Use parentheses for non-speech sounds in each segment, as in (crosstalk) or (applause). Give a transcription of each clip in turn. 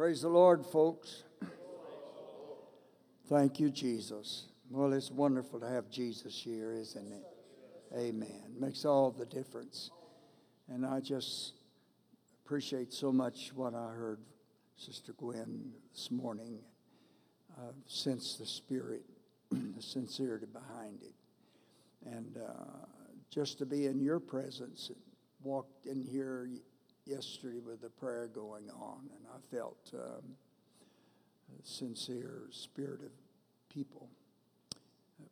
Praise the Lord, folks. Thank you, Jesus. Well, it's wonderful to have Jesus here, isn't it? Amen. Makes all the difference. And I just appreciate so much what I heard Sister Gwen this morning. Uh, sense the spirit, (clears throat) the sincerity behind it. And uh, just to be in your presence, walked in here yesterday with the prayer going on, and I felt um, a sincere spirit of people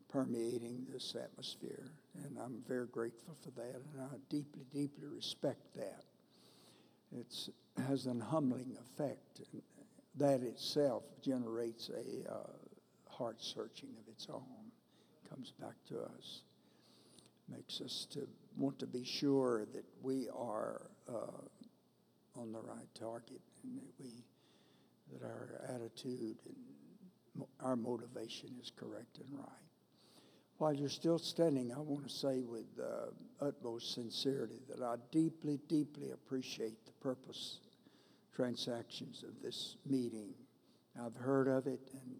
permeating this atmosphere. And I'm very grateful for that, and I deeply, deeply respect that. It has an humbling effect. And that itself generates a uh, heart searching of its own, comes back to us, makes us to want to be sure that we are uh, on the right target and that we that our attitude and our motivation is correct and right. While you're still standing, I want to say with uh, utmost sincerity that I deeply, deeply appreciate the purpose transactions of this meeting. I've heard of it and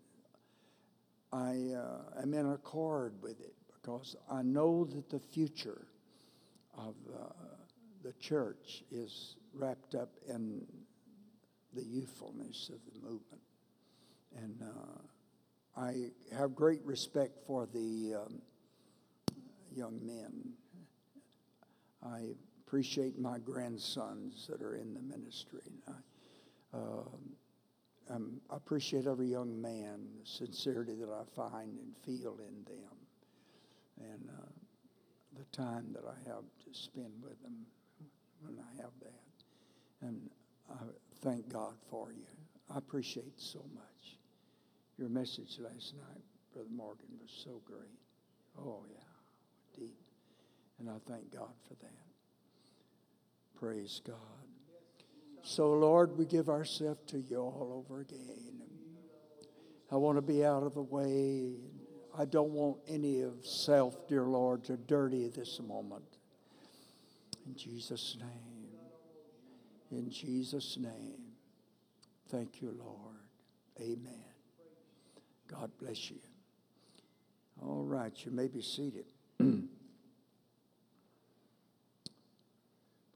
I uh, am in accord with it because I know that the future of uh, the church is wrapped up in the youthfulness of the movement. And uh, I have great respect for the um, young men. I appreciate my grandsons that are in the ministry. I, uh, I appreciate every young man, the sincerity that I find and feel in them, and uh, the time that I have to spend with them when I have that. And I thank God for you. I appreciate so much. Your message last night, Brother Morgan, was so great. Oh, yeah, deep. And I thank God for that. Praise God. So, Lord, we give ourselves to you all over again. I want to be out of the way. I don't want any of self, dear Lord, to dirty this moment. In Jesus' name. In Jesus' name. Thank you, Lord. Amen. God bless you. All right, you may be seated. (clears throat)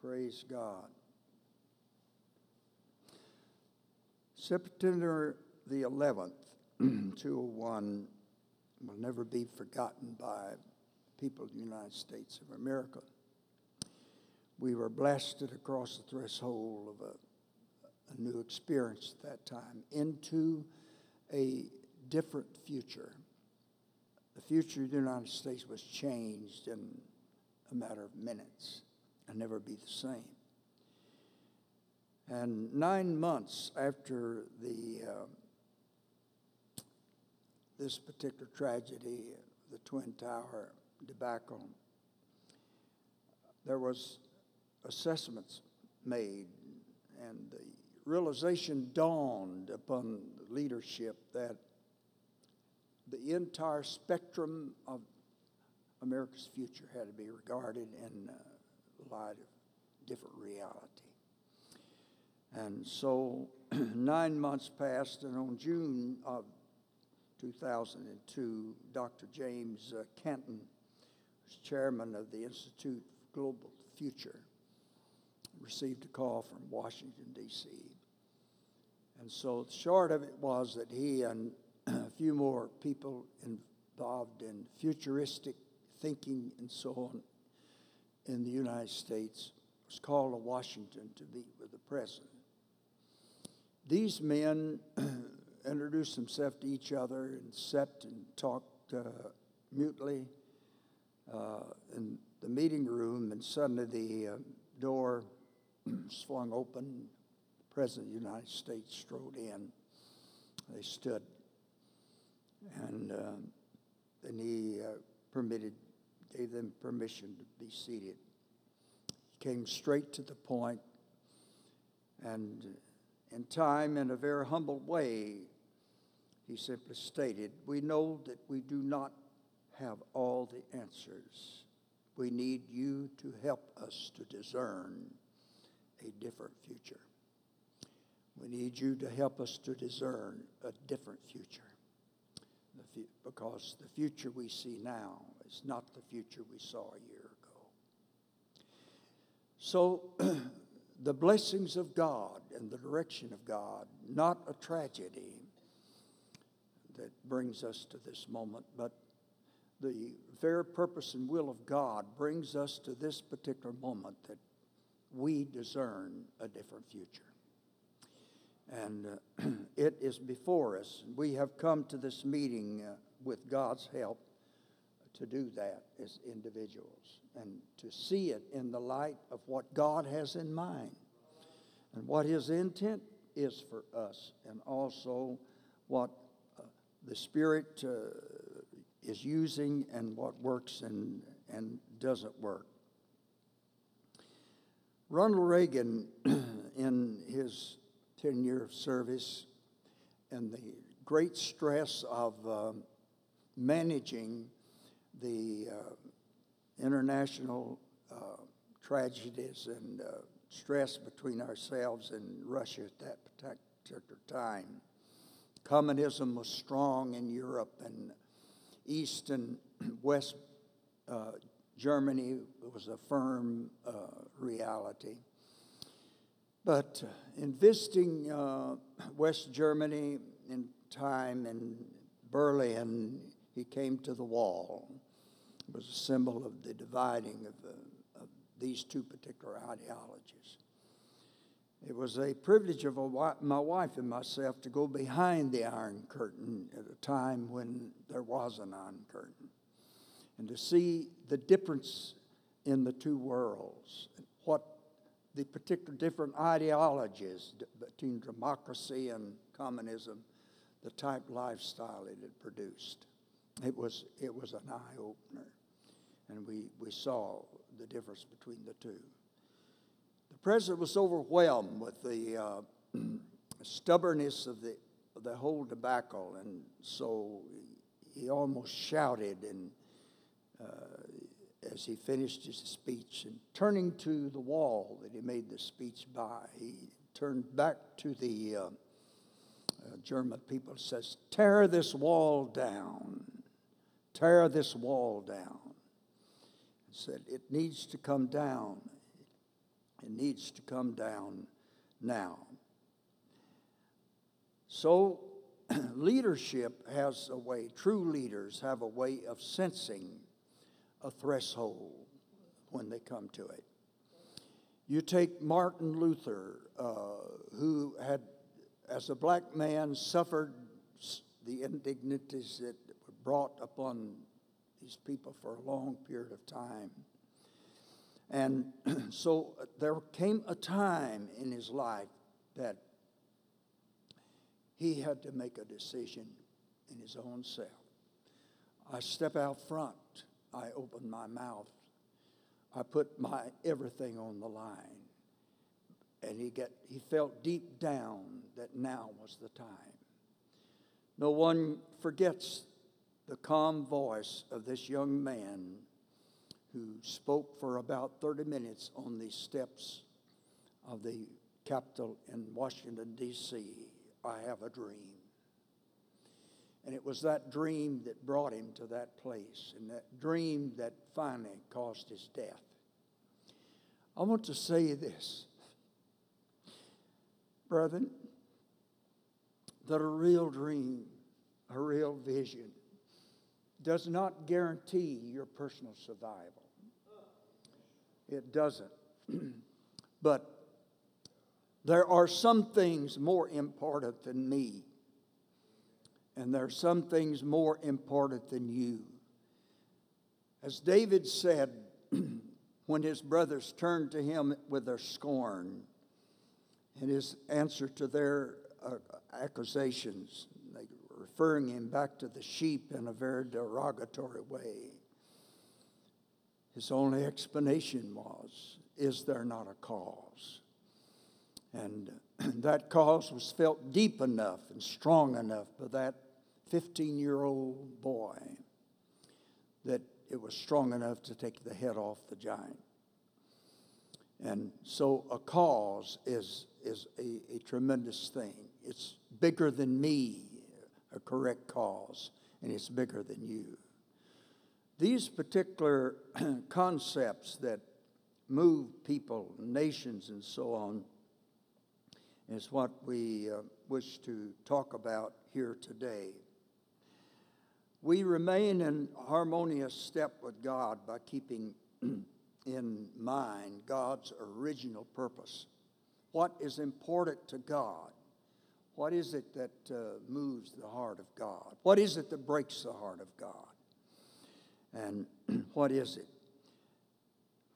Praise God. September the 11th, (clears throat) 201, will never be forgotten by people of the United States of America. We were blasted across the threshold of a, a new experience at that time into a different future. The future of the United States was changed in a matter of minutes and never be the same. And nine months after the uh, this particular tragedy, the Twin Tower debacle, there was assessments made, and the realization dawned upon leadership that the entire spectrum of America's future had to be regarded in uh, light of different reality. And so (clears throat) nine months passed, and on June of 2002, Dr. James uh, was chairman of the Institute for Global Future, received a call from Washington, D.C. And so the short of it was that he and (clears throat) a few more people involved in futuristic thinking and so on in the United States was called to Washington to meet with the president. These men (clears throat) introduced themselves to each other and sat and talked uh, mutely uh, in the meeting room, and suddenly the uh, door swung open. The President of the United States strode in. They stood and uh, then he uh, permitted, gave them permission to be seated. He came straight to the point, and in time, in a very humble way, he simply stated, We know that we do not have all the answers. We need you to help us to discern a different future. We need you to help us to discern a different future. because the future we see now is not the future we saw a year ago. So, (clears throat) the blessings of God and the direction of God, not a tragedy that brings us to this moment, but the very purpose and will of God brings us to this particular moment that we discern a different future. And uh, (clears throat) it is before us. We have come to this meeting uh, with God's help to do that as individuals and to see it in the light of what God has in mind and what His intent is for us, and also what uh, the Spirit uh, is using and what works and, and doesn't work. Ronald Reagan, (clears throat) in his 10 year service, and the great stress of uh, managing the uh, international uh, tragedies and uh, stress between ourselves and Russia at that particular time. Communism was strong in Europe, and East and (clears throat) West uh, Germany was a firm uh, reality. But in visiting uh, West Germany in time in Berlin, he came to the wall. It was a symbol of the dividing of, uh, of these two particular ideologies. It was a privilege of a, my wife and myself to go behind the Iron Curtain at a time when there was an Iron Curtain and to see the difference in the two worlds, what the particular different ideologies between democracy and communism, the type lifestyle it had produced. It was, it was an eye opener, and we, we saw the difference between the two. The president was overwhelmed with the uh, (clears throat) stubbornness of the, the whole debacle, and so he almost shouted and as he finished his speech and turning to the wall that he made the speech by, he turned back to the uh, uh, German people and says, Tear this wall down. Tear this wall down. He said, It needs to come down. It needs to come down now. So, (clears throat) leadership has a way, true leaders have a way of sensing a threshold when they come to it. You take Martin Luther, uh, who had, as a black man, suffered the indignities that were brought upon these people for a long period of time. And (clears throat) so there came a time in his life that he had to make a decision in his own self. I step out front I opened my mouth. I put my everything on the line. And he, get, he felt deep down that now was the time. No one forgets the calm voice of this young man who spoke for about 30 minutes on the steps of the Capitol in Washington, D.C. I have a dream. And it was that dream that brought him to that place, and that dream that finally caused his death. I want to say this, brethren, that a real dream, a real vision, does not guarantee your personal survival. It doesn't. (clears throat) but there are some things more important than me and there are some things more important than you. As David said, (clears throat) when his brothers turned to him with their scorn and his answer to their uh, accusations, referring him back to the sheep in a very derogatory way. His only explanation was, Is there not a cause? And (clears throat) that cause was felt deep enough and strong enough by that 15 year old boy that it was strong enough to take the head off the giant. And so a cause is, is a, a tremendous thing. It's bigger than me, a correct cause, and it's bigger than you. These particular (clears throat) concepts that move people, nations, and so on is what we uh, wish to talk about here today. We remain in harmonious step with God by keeping (clears throat) in mind God's original purpose. What is important to God? What is it that uh, moves the heart of God? What is it that breaks the heart of God? And (clears throat) what is it?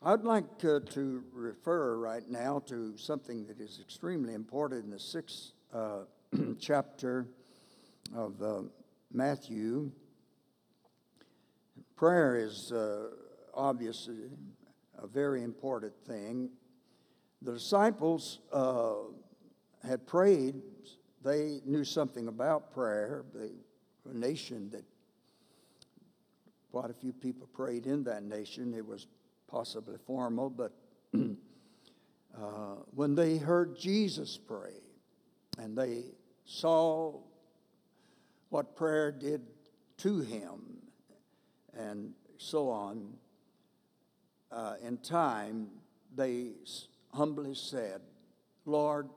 I'd like uh, to refer right now to something that is extremely important in the sixth uh, (clears throat) chapter of uh, Matthew. Prayer is uh, obviously a very important thing. The disciples uh, had prayed, they knew something about prayer. They a nation that quite a few people prayed in that nation. It was possibly formal, but (clears throat) uh, when they heard Jesus pray and they saw what prayer did to him and so on, uh, in time, they humbly said, Lord,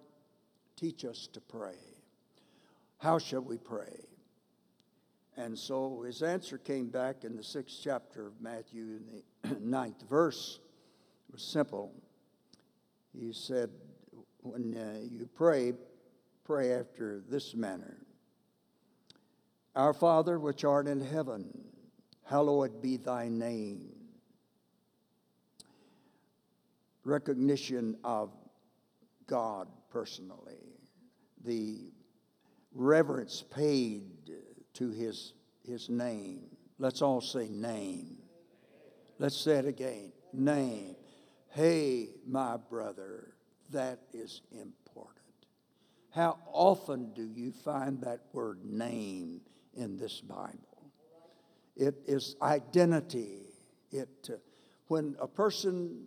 teach us to pray. How shall we pray? And so his answer came back in the sixth chapter of Matthew, in the (clears throat) ninth verse. It was simple. He said, When uh, you pray, pray after this manner Our Father, which art in heaven, hallowed be thy name. Recognition of God personally, the reverence paid to his, his name. Let's all say name. Let's say it again. Name. Hey, my brother, that is important. How often do you find that word name in this Bible? It is identity. It, uh, when a person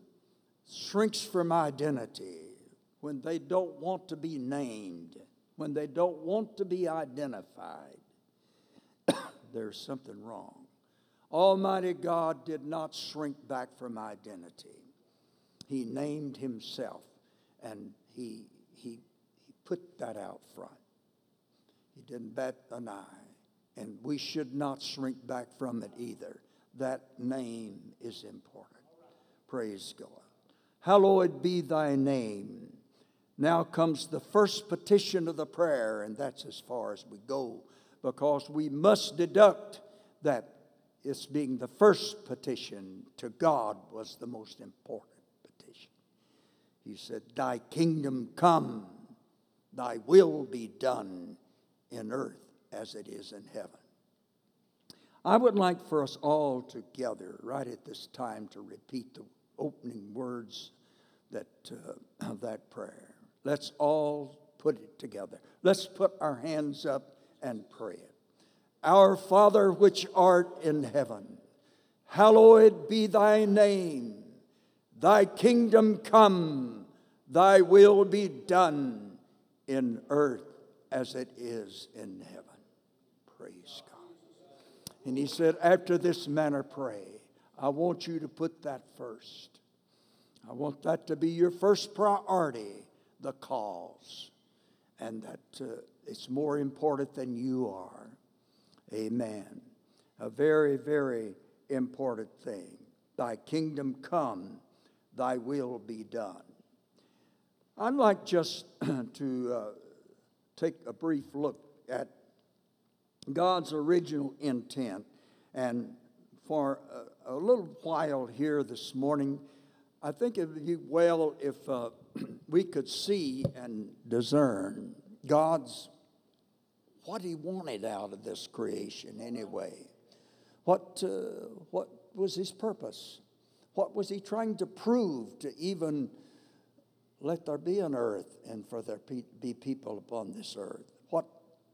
shrinks from identity, when they don't want to be named, when they don't want to be identified, there's something wrong. Almighty God did not shrink back from identity. He named himself and he, he, he put that out front. He didn't bat an eye. And we should not shrink back from it either. That name is important. Praise God. Hallowed be thy name. Now comes the first petition of the prayer, and that's as far as we go because we must deduct that it's being the first petition to God was the most important petition. He said, Thy kingdom come, thy will be done in earth as it is in heaven. I would like for us all together, right at this time, to repeat the opening words that, uh, of that prayer. Let's all put it together. Let's put our hands up and pray it. Our Father which art in heaven, hallowed be thy name. Thy kingdom come, thy will be done in earth as it is in heaven. Praise God. And he said, After this manner, pray. I want you to put that first. I want that to be your first priority, the cause, and that uh, it's more important than you are. Amen. A very, very important thing. Thy kingdom come, thy will be done. I'd like just (clears throat) to uh, take a brief look at God's original intent. And for a, a little while here this morning, I think it would be well if uh, (clears throat) we could see and discern God's what he wanted out of this creation anyway. What, uh, what was his purpose? What was he trying to prove to even let there be an earth and for there be people upon this earth? What,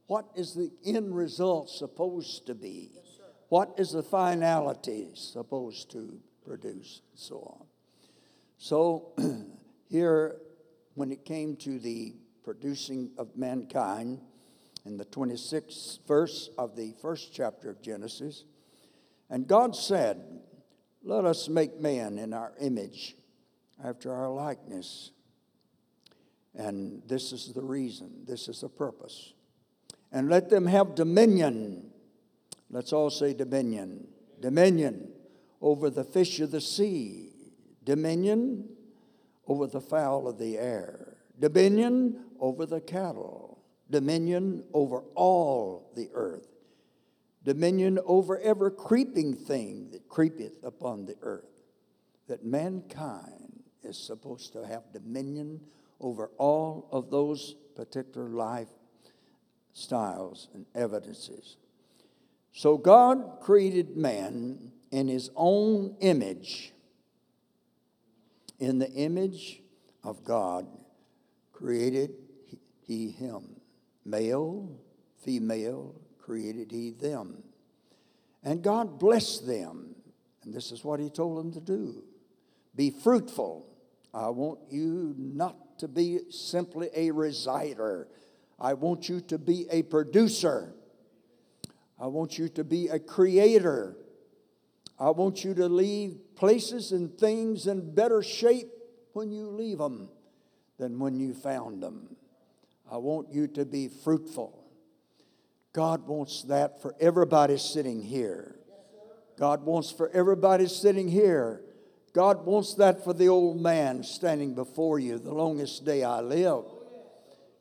what is the end result supposed to be? Yes, what is the finality supposed to produce? And so on. So (clears throat) here when it came to the producing of mankind in the 26th verse of the first chapter of Genesis. And God said, Let us make man in our image, after our likeness. And this is the reason, this is the purpose. And let them have dominion. Let's all say dominion. Dominion over the fish of the sea, dominion over the fowl of the air, dominion over the cattle, dominion over all the earth, dominion over every creeping thing that creepeth upon the earth. That mankind is supposed to have dominion over all of those particular life styles and evidences. So God created man in his own image. In the image of God created he him. Male, female, created he them. And God blessed them. And this is what he told them to do be fruitful. I want you not to be simply a resider. I want you to be a producer. I want you to be a creator. I want you to leave places and things in better shape when you leave them than when you found them. I want you to be fruitful. God wants that for everybody sitting here. God wants for everybody sitting here. God wants that for the old man standing before you the longest day I live.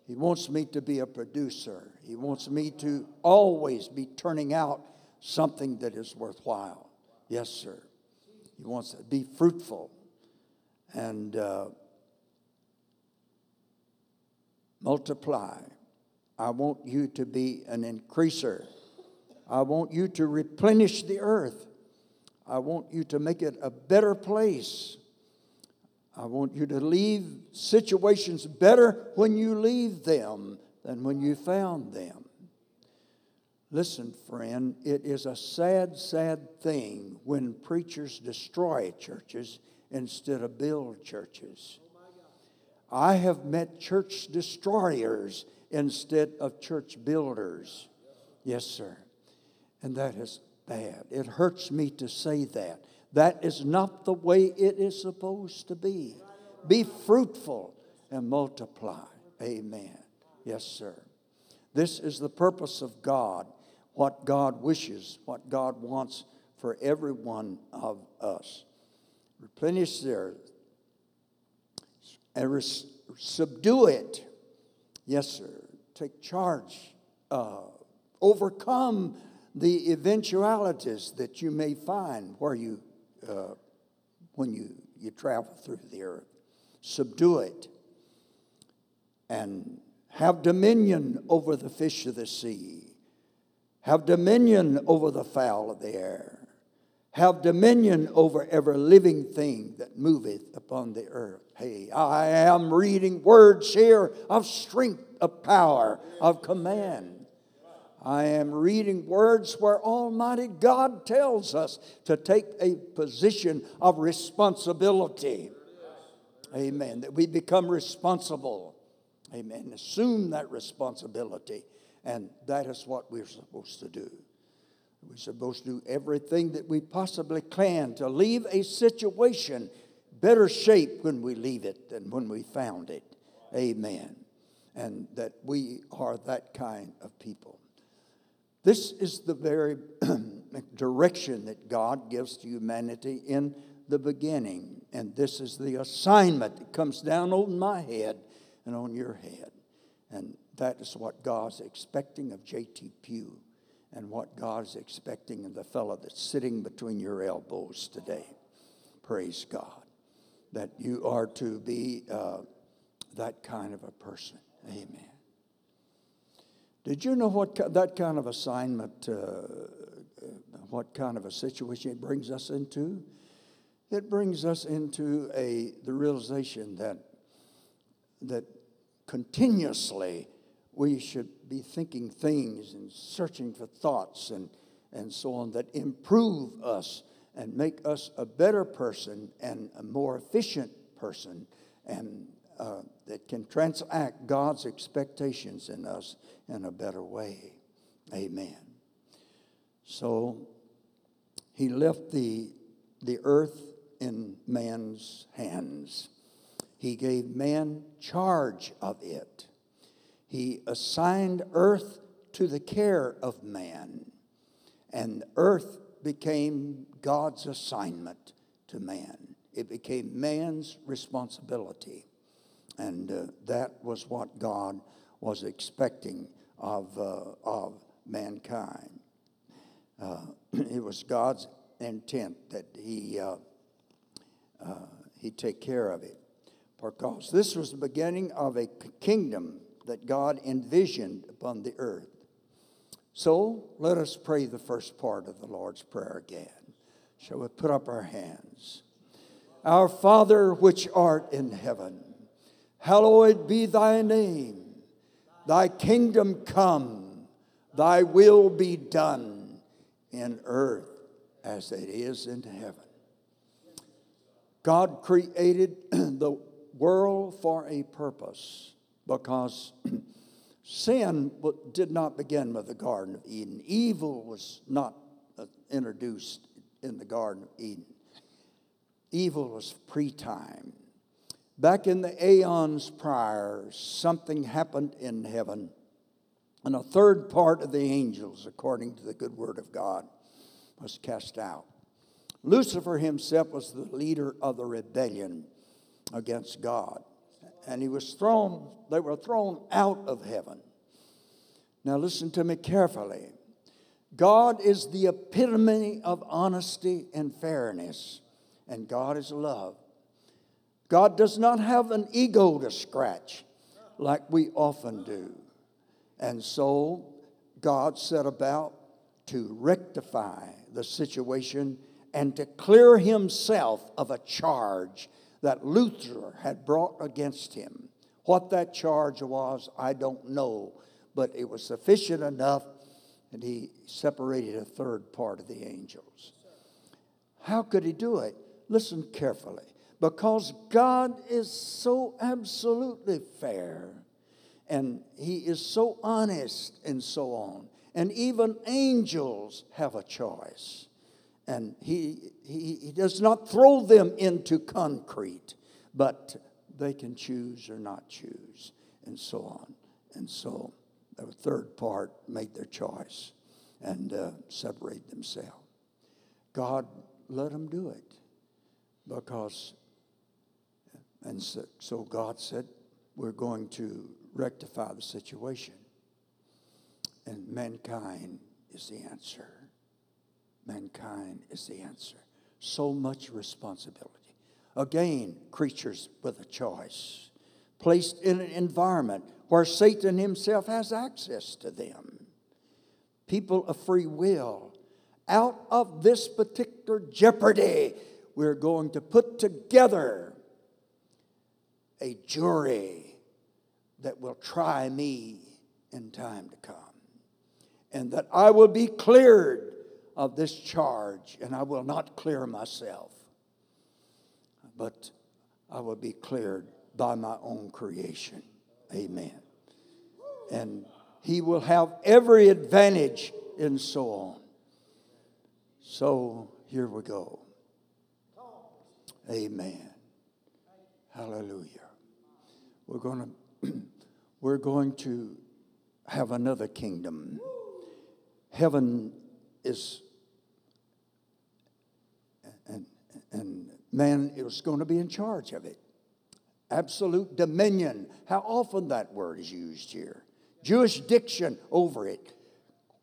He wants me to be a producer. He wants me to always be turning out something that is worthwhile. Yes, sir. He wants to be fruitful and uh, multiply. I want you to be an increaser. I want you to replenish the earth. I want you to make it a better place. I want you to leave situations better when you leave them than when you found them. Listen, friend, it is a sad, sad thing when preachers destroy churches instead of build churches. I have met church destroyers instead of church builders. Yes, sir. And that is bad. It hurts me to say that. That is not the way it is supposed to be. Be fruitful and multiply. Amen. Yes, sir. This is the purpose of God, what God wishes, what God wants for every one of us. Replenish the earth and res- subdue it. Yes, sir. Take charge. Uh, overcome the eventualities that you may find where you, uh, when you, you travel through the earth. Subdue it and have dominion over the fish of the sea. Have dominion over the fowl of the air have dominion over every living thing that moveth upon the earth. Hey, I am reading words here of strength, of power, of command. I am reading words where Almighty God tells us to take a position of responsibility. Amen. That we become responsible. Amen. Assume that responsibility. And that is what we're supposed to do. We're supposed to do everything that we possibly can to leave a situation better shape when we leave it than when we found it. Amen. And that we are that kind of people. This is the very (clears throat) direction that God gives to humanity in the beginning. And this is the assignment that comes down on my head and on your head. And that is what God's expecting of J.T. Pugh and what God is expecting of the fellow that's sitting between your elbows today. Praise God. That you are to be uh, that kind of a person. Amen. Did you know what that kind of assignment, uh, what kind of a situation it brings us into? It brings us into a the realization that that continuously we should be thinking things and searching for thoughts and, and so on that improve us and make us a better person and a more efficient person and uh, that can transact God's expectations in us in a better way. Amen. So he left the, the earth in man's hands. He gave man charge of it. He assigned earth to the care of man, and earth became God's assignment to man. It became man's responsibility. And uh, that was what God was expecting of, uh, of mankind. Uh, (clears throat) it was God's intent that he, uh, uh, he take care of it. Because this was the beginning of a kingdom that God envisioned upon the earth. So let us pray the first part of the Lord's Prayer again. Shall we put up our hands? Our Father which art in heaven, hallowed be thy name. Thy kingdom come, thy will be done in earth as it is in heaven. God created (clears throat) the world for a purpose because (clears throat) sin did not begin with the Garden of Eden. Evil was not uh, introduced in the Garden of Eden evil was pre time. Back in the aeons prior, something happened in heaven, and a third part of the angels, according to the good word of God, was cast out. Lucifer himself was the leader of the rebellion against God, and he was thrown, they were thrown out of heaven. Now, listen to me carefully. God is the epitome of honesty and fairness and God is love. God does not have an ego to scratch like we often do. And so God set about to rectify the situation and to clear himself of a charge that Lucifer had brought against him. What that charge was, I don't know, but it was sufficient enough and he separated a third part of the angels. How could he do it? Listen carefully. Because God is so absolutely fair and He is so honest and so on. And even angels have a choice. And he, he, he does not throw them into concrete, but they can choose or not choose, and so on. And so the third part made their choice and uh, separate themselves. God let them do it because, and so, so God said, we're going to rectify the situation. And mankind is the answer. Mankind is the answer. So much responsibility. Again, creatures with a choice, placed in an environment where Satan himself has access to them. People of free will. Out of this particular jeopardy we're going to put together a jury that will try me in time to come. And that I will be cleared of this charge, and I will not clear myself, but I will be cleared by my own creation. Amen. And he will have every advantage and so on. So here we go. Amen. Hallelujah. We're going to (clears throat) we're going to have another kingdom. Heaven is and man is going to be in charge of it. Absolute dominion. How often that word is used here. jurisdiction over it.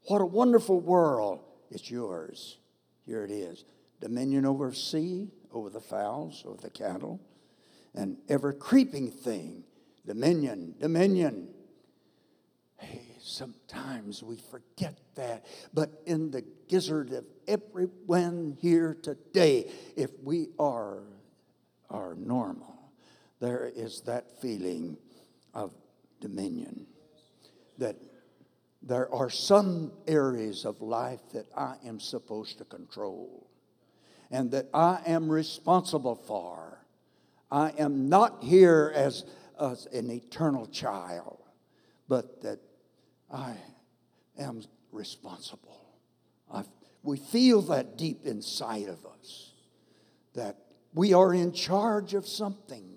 What a wonderful world. It's yours. Here it is. Dominion over sea, over the fowls, over the cattle, and ever creeping thing. Dominion, dominion. Hey, sometimes we forget that. But in the gizzard of everyone here today, if we are, are normal, there is that feeling of dominion. That there are some areas of life that I am supposed to control and that I am responsible for. I am not here as as an eternal child, but that I am responsible. We feel that deep inside of us that we are in charge of something,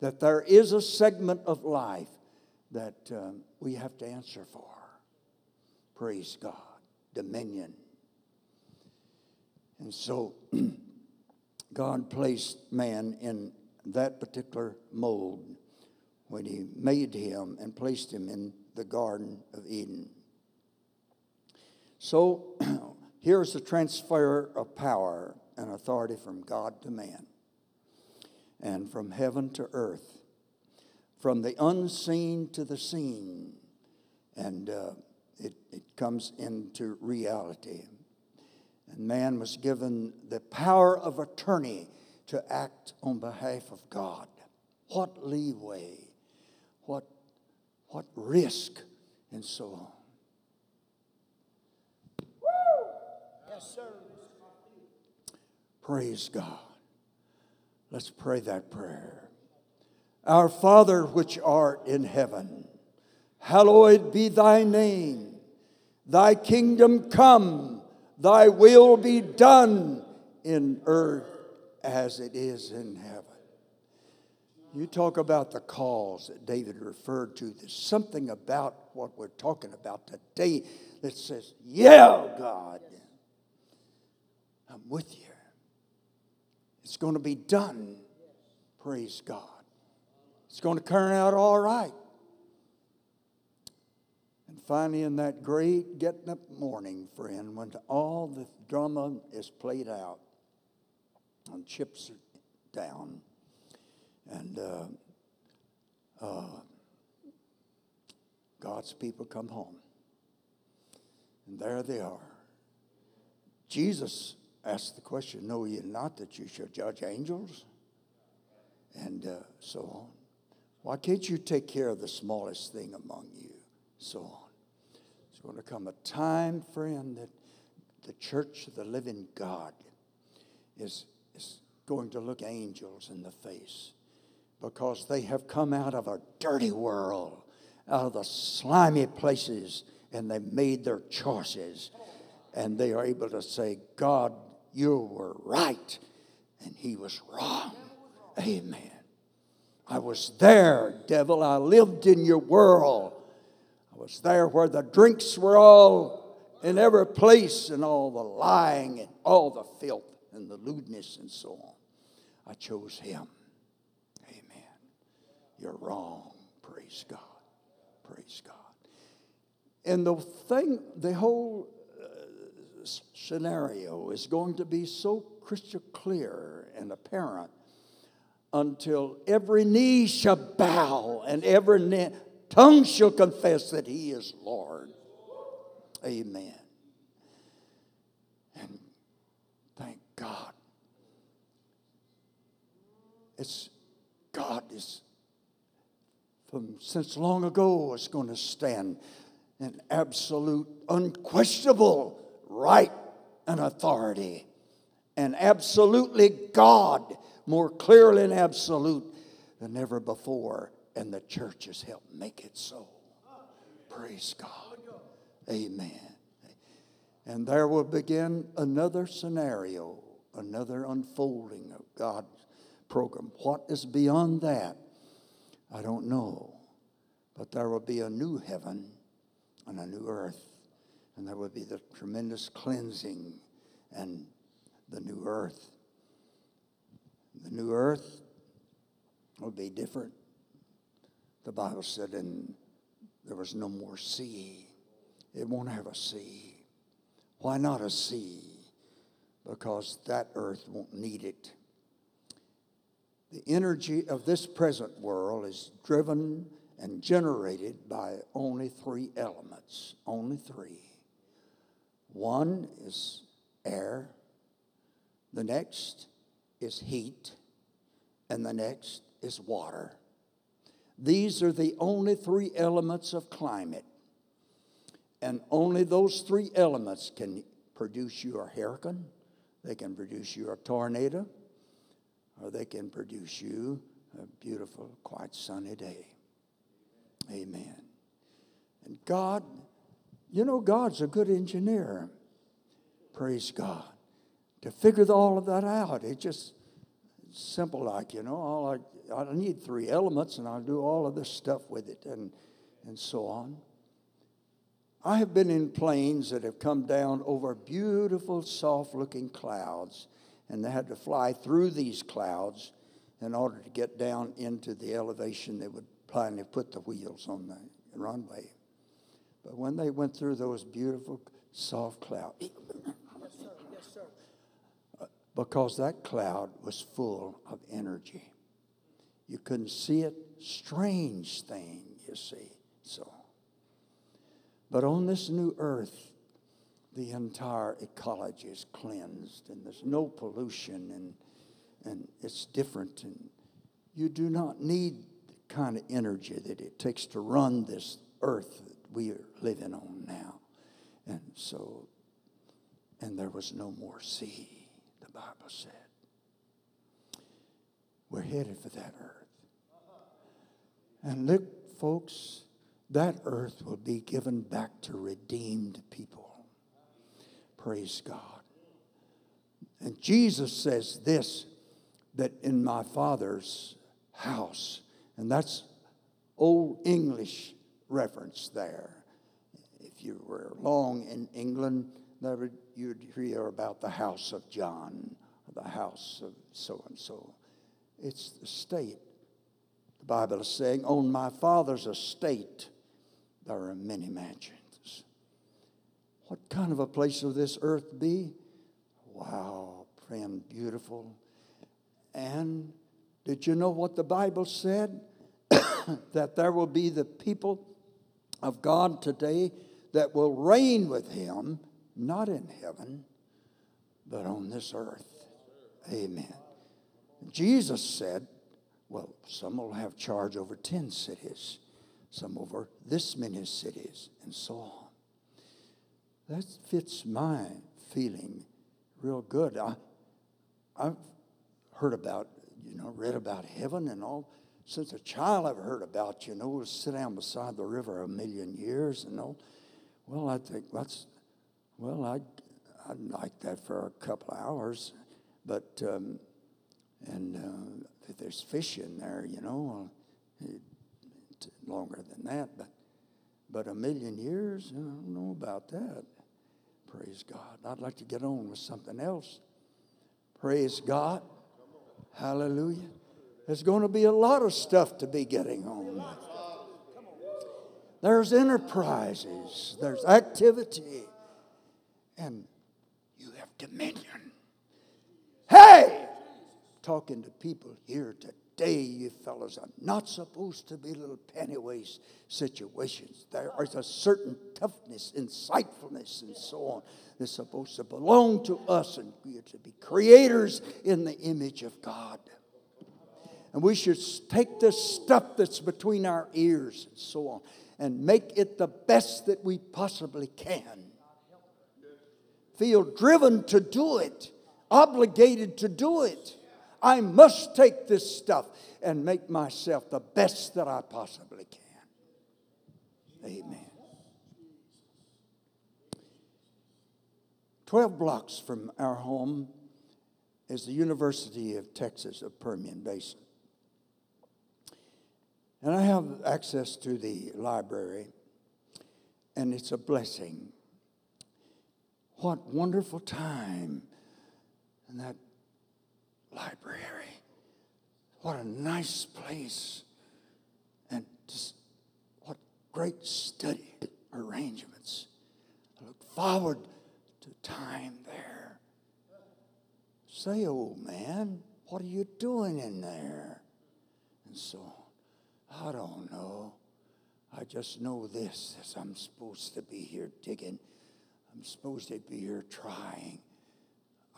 that there is a segment of life that um, we have to answer for. Praise God. Dominion. And so (clears throat) God placed man in that particular mold when he made him and placed him in the Garden of Eden. So (clears throat) here's the transfer of power and authority from God to man, and from heaven to earth, from the unseen to the seen, and uh, it, it comes into reality. And man was given the power of attorney to act on behalf of God. What leeway, what, what risk, and so on. Yes, sir. Praise God. Let's pray that prayer. Our Father which art in heaven, hallowed be thy name. Thy kingdom come, thy will be done in earth as it is in heaven. You talk about the calls that David referred to. There's something about what we're talking about today that says, Yeah, God, I'm with you. It's going to be done. Praise God. It's going to turn out all right. And finally, in that great getting up morning, friend, when all the drama is played out and chips are down, and uh, uh, God's people come home. And there they are. Jesus asked the question, Know ye not that you shall judge angels? And uh, so on. Why can't you take care of the smallest thing among you? So on. It's going to come a time, friend, that the church of the living God is, is going to look angels in the face because they have come out of a dirty world, out of the slimy places, and they've made their choices. And they are able to say, God you were right and he was wrong. Amen. I was there, devil. I lived in your world. I was there where the drinks were all in every place and all the lying and all the filth and the lewdness and so on. I chose him. Amen. You're wrong. Praise God. Praise God. And the thing, the whole scenario is going to be so crystal clear and apparent until every knee shall bow and every ne- tongue shall confess that he is Lord. Amen. And thank God. It's God is from since long ago is going to stand in absolute, unquestionable right and authority. And absolutely God, more clearly and absolute than ever before. And the church has helped make it so. Praise God. Amen. And there will begin another scenario, another unfolding of God's program. What is beyond that? I don't know. But there will be a new heaven and a new earth and there would be the tremendous cleansing and the new earth. The new earth will be different. The Bible said, and there was no more sea. It won't have a sea. Why not a sea? Because that earth won't need it. The energy of this present world is driven and generated by only three elements, only three one is air, the next is heat, and the next is water. These are the only three elements of climate. And only those three elements can produce you a hurricane, they can produce you a tornado, or they can produce you a beautiful, quite sunny day. Amen. And God, you know, God's a good engineer. Praise God. To figure all of that out, it's just simple, like, you know, all I, I need three elements and I'll do all of this stuff with it and, and so on. I have been in planes that have come down over beautiful, soft looking clouds, and they had to fly through these clouds in order to get down into the elevation they would finally put the wheels on the runway. But when they went through those beautiful, soft clouds, yes, sir, yes, sir. Uh, because that cloud was full of energy. You couldn't see it. Strange thing, you see. So. But on this new earth, the entire ecology is cleansed and there's no pollution and, and it's different. And you do not need the kind of energy that it takes to run this earth we are living on now. And so, and there was no more sea, the Bible said. We're headed for that earth. And look, folks, that earth will be given back to redeemed people. Praise God. And Jesus says this that in my Father's house, and that's old English reference there. If you were long in England, you'd hear about the house of John, the house of so and so. It's the state. The Bible is saying, on my Father's estate, there are many mansions. What kind of a place will this earth be? Wow, friend, beautiful. And did you know what the Bible said? (coughs) that there will be the people of God today that will reign with him, not in heaven, but on this earth. Amen. Jesus said, well, some will have charge over 10 cities some over this many cities, and so on. That fits my feeling real good. I, I've heard about, you know, read about heaven and all. Since a child, I've heard about, you know, sit down beside the river a million years and all. Well, I think that's, well, I'd, I'd like that for a couple hours, but, um, and uh, if there's fish in there, you know, longer than that, but, but a million years, I don't know about that. Praise God. I'd like to get on with something else. Praise God. Hallelujah. There's going to be a lot of stuff to be getting on with. There's enterprises, there's activity, and you have dominion. Hey! Talking to people here today you fellows are not supposed to be little penny waste situations. There is a certain toughness, insightfulness, and so on that's supposed to belong to us, and we are to be creators in the image of God. And we should take this stuff that's between our ears and so on and make it the best that we possibly can. Feel driven to do it, obligated to do it. I must take this stuff and make myself the best that I possibly can. Amen. 12 blocks from our home is the University of Texas of Permian Basin. And I have access to the library, and it's a blessing. What wonderful time in that library. What a nice place. And just what great study arrangements. I look forward to time there. Say, old man, what are you doing in there? And so on. I don't know. I just know this as I'm supposed to be here digging. I'm supposed to be here trying.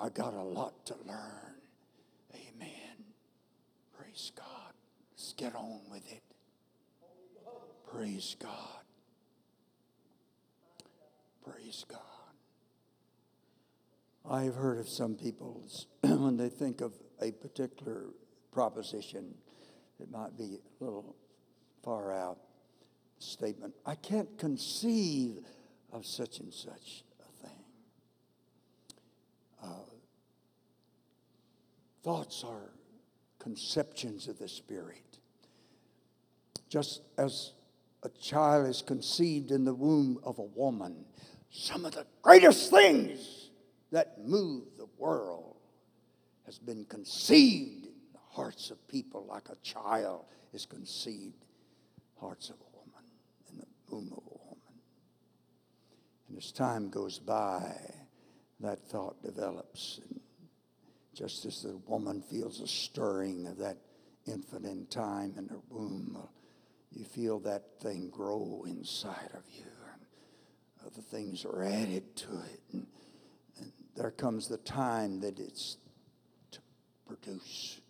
I got a lot to learn. Amen. Praise God. Let's get on with it. Praise God. Praise God. I've heard of some people (clears throat) when they think of a particular proposition it might be a little far out statement. I can't conceive of such and such a thing. Uh, thoughts are conceptions of the Spirit. Just as a child is conceived in the womb of a woman, some of the greatest things that move the world has been conceived in the hearts of people like a child is conceived hearts of a woman and the womb of a woman. And as time goes by that thought develops and just as the woman feels a stirring of that infant in time in her womb uh, you feel that thing grow inside of you and uh, other things are added to it and, and there comes the time that it's to produce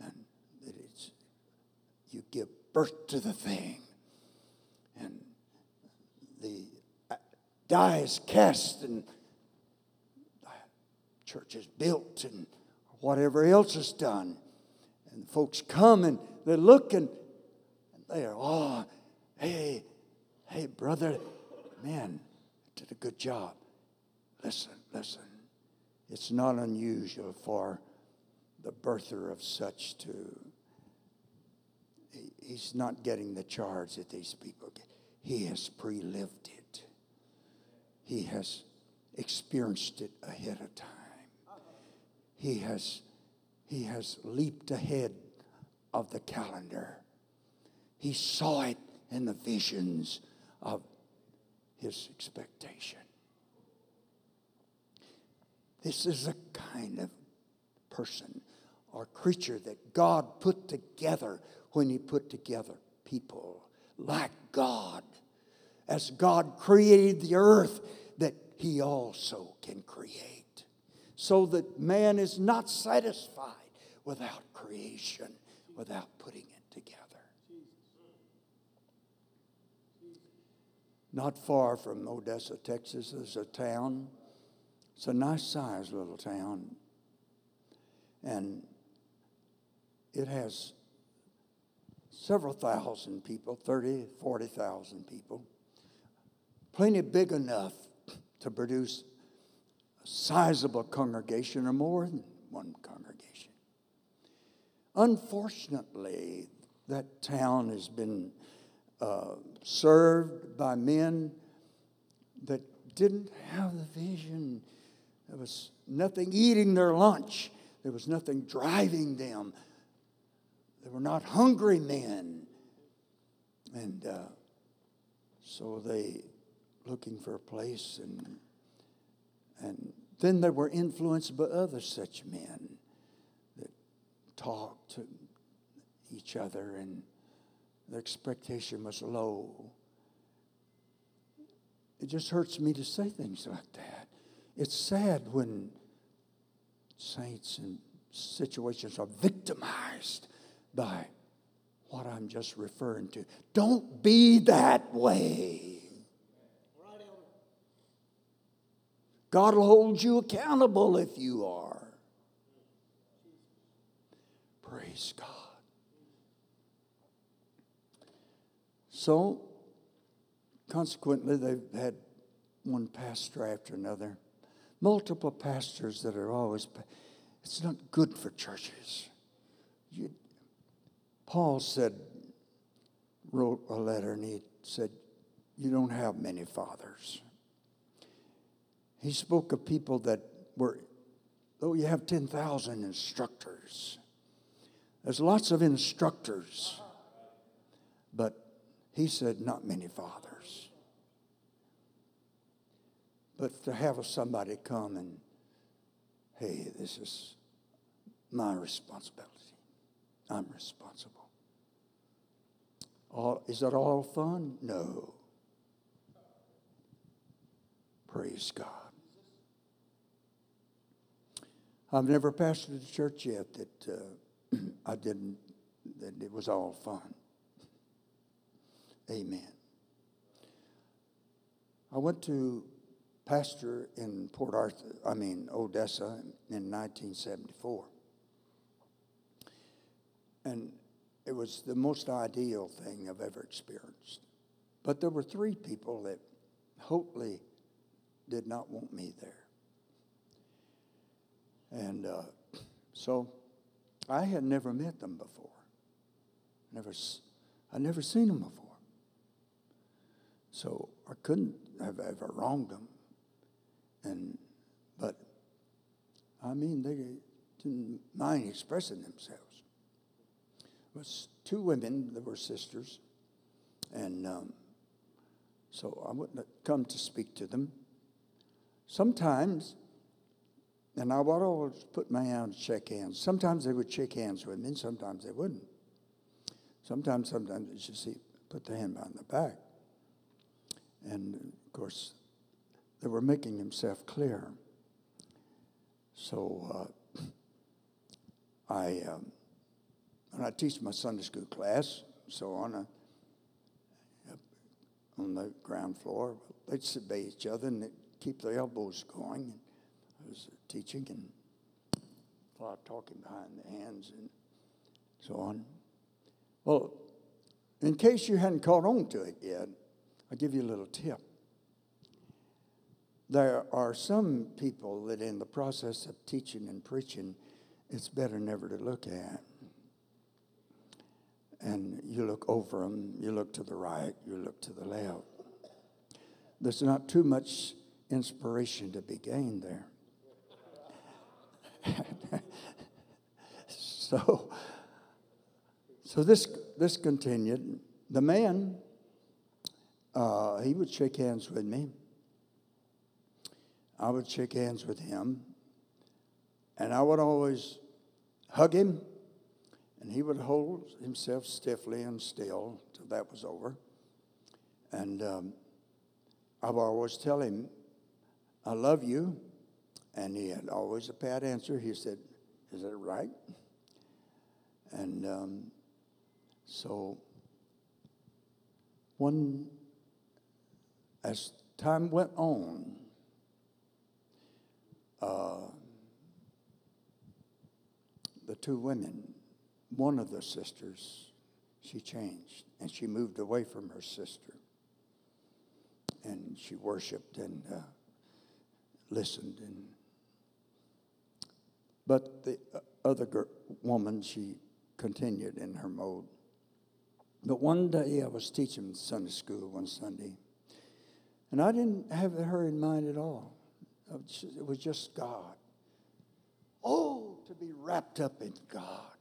and that it's you give birth to the thing and the uh, die is cast and the church is built and whatever else is done and folks come and they look and they are, oh, hey, hey, brother, man, did a good job. Listen, listen. It's not unusual for the birther of such to, he's not getting the charge that these people get. He has pre lived it, he has experienced it ahead of time. He has, he has leaped ahead of the calendar. He saw it in the visions of his expectation. This is a kind of person or creature that God put together when he put together people like God. As God created the earth, that he also can create. So that man is not satisfied without creation, without putting it together. Not far from Odessa, Texas, there's a town. It's a nice sized little town. And it has several thousand people 30, 40,000 people. Plenty big enough to produce a sizable congregation or more than one congregation. Unfortunately, that town has been uh, served by men that didn't have the vision. There was nothing eating their lunch, there was nothing driving them. They were not hungry men. And uh, so they looking for a place and and then they were influenced by other such men that talked to each other and the expectation was low. It just hurts me to say things like that. It's sad when saints and situations are victimized by what I'm just referring to. Don't be that way. God will hold you accountable if you are. Praise God. So, consequently, they've had one pastor after another, multiple pastors that are always. It's not good for churches. You, Paul said, wrote a letter, and he said, You don't have many fathers. He spoke of people that were, though you have 10,000 instructors, there's lots of instructors, but he said, Not many fathers. But to have somebody come and, hey, this is my responsibility. I'm responsible. All, is that all fun? No. Praise God. I've never pastored a church yet that uh, (clears throat) I didn't, that it was all fun. Amen. I went to pastor in Port Arthur, I mean Odessa in 1974. And it was the most ideal thing I've ever experienced. But there were three people that totally did not want me there. And uh, so I had never met them before. Never, I never seen them before. So I couldn't have ever wronged them. And but I mean they didn't mind expressing themselves. Was two women that were sisters, and um, so I wouldn't come to speak to them. Sometimes, and I would always put my hand to shake hands. Sometimes they would shake hands with me, and sometimes they wouldn't. Sometimes, sometimes you see, put the hand behind the back. And of course, they were making themselves clear. So uh, I, um, when I teach my Sunday school class, so on on the ground floor, they'd sit each other and keep their elbows going. I was teaching and a lot of talking behind the hands and so on. Well, in case you hadn't caught on to it yet, I'll give you a little tip. There are some people that, in the process of teaching and preaching, it's better never to look at. And you look over them, you look to the right, you look to the left. There's not too much inspiration to be gained there. (laughs) so, so this, this continued. The man, uh, he would shake hands with me. I would shake hands with him. And I would always hug him, and he would hold himself stiffly and still till that was over. And um, I would always tell him, I love you. And he had always a pat answer. He said, Is that right? And um, so, one, as time went on, uh, the two women, one of the sisters, she changed and she moved away from her sister. And she worshiped and uh, listened. And, but the uh, other woman, she continued in her mode. But one day I was teaching Sunday school one Sunday, and I didn't have her in mind at all. It was just God. Oh, to be wrapped up in God.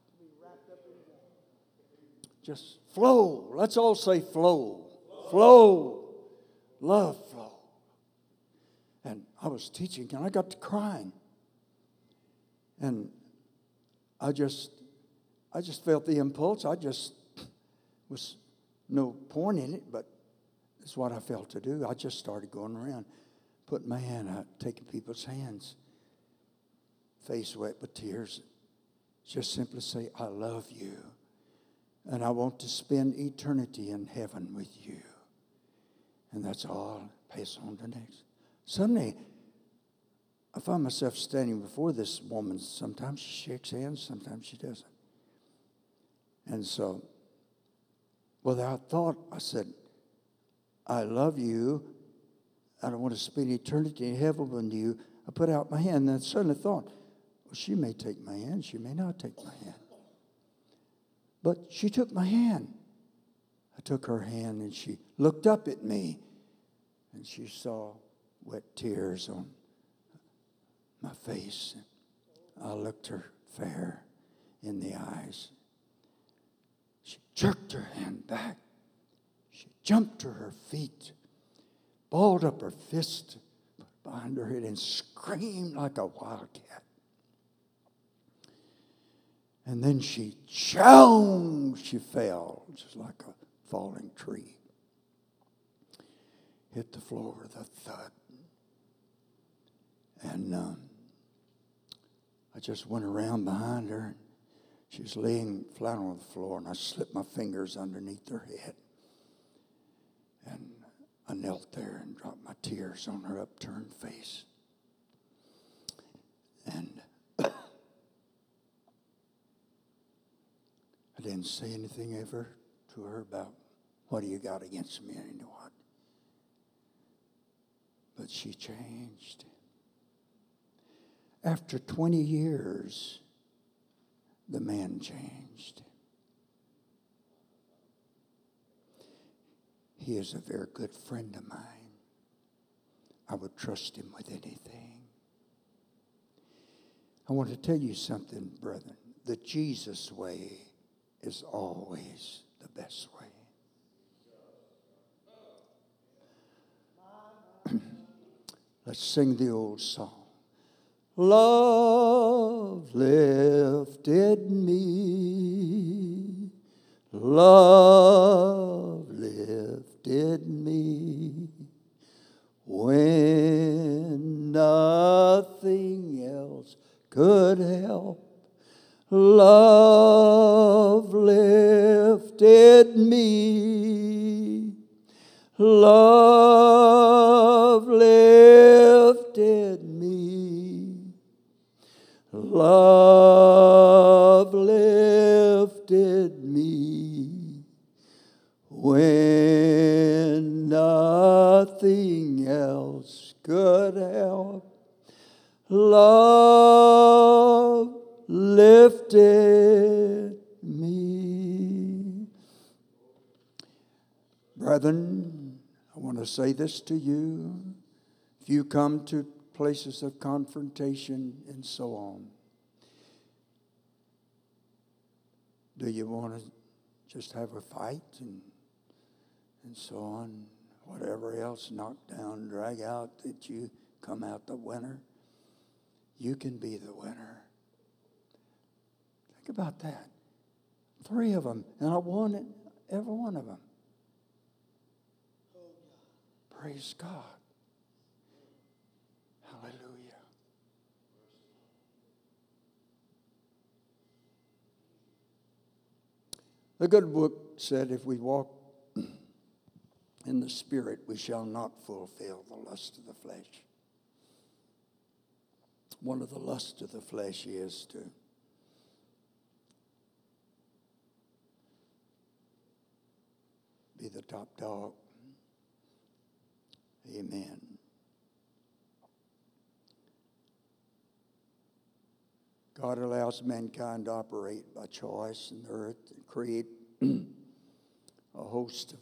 Just flow. Let's all say flow. Flow. Love flow. And I was teaching and I got to crying. And I just I just felt the impulse. I just was no point in it, but it's what I felt to do. I just started going around, putting my hand out, taking people's hands, face wet with tears. Just simply say, I love you. And I want to spend eternity in heaven with you. And that's all. Pass on to next. Suddenly, I find myself standing before this woman. Sometimes she shakes hands, sometimes she doesn't. And so, without thought, I said, I love you. I don't want to spend eternity in heaven with you. I put out my hand, and then suddenly thought, well, she may take my hand, she may not take my hand. But she took my hand. I took her hand, and she looked up at me, and she saw wet tears on my face. I looked her fair in the eyes. She jerked her hand back. She jumped to her feet, balled up her fist behind her head, and screamed like a wildcat. And then she, chow, she fell, just like a falling tree. Hit the floor with a thud. And um, I just went around behind her. She was laying flat on the floor, and I slipped my fingers underneath her head. And I knelt there and dropped my tears on her upturned face. And I didn't say anything ever to her about what do you got against me, and what? But she changed. After 20 years, the man changed. He is a very good friend of mine. I would trust him with anything. I want to tell you something, brethren. The Jesus way is always the best way. (clears throat) Let's sing the old song. Love lifted me. Love lifted me when nothing else could help. Love lifted me. Love lifted me. Love lifted me when nothing else could help. Love lifted me. Brethren, I want to say this to you. If you come to places of confrontation and so on, do you want to just have a fight and, and so on? Whatever else, knock down, drag out, that you come out the winner? You can be the winner. Think about that. Three of them, and I won every one of them. Praise God. Hallelujah. The good book said if we walk (clears throat) in the Spirit, we shall not fulfill the lust of the flesh. One of the lusts of the flesh is to be the top dog. Amen. God allows mankind to operate by choice in the earth and create (clears throat) a host of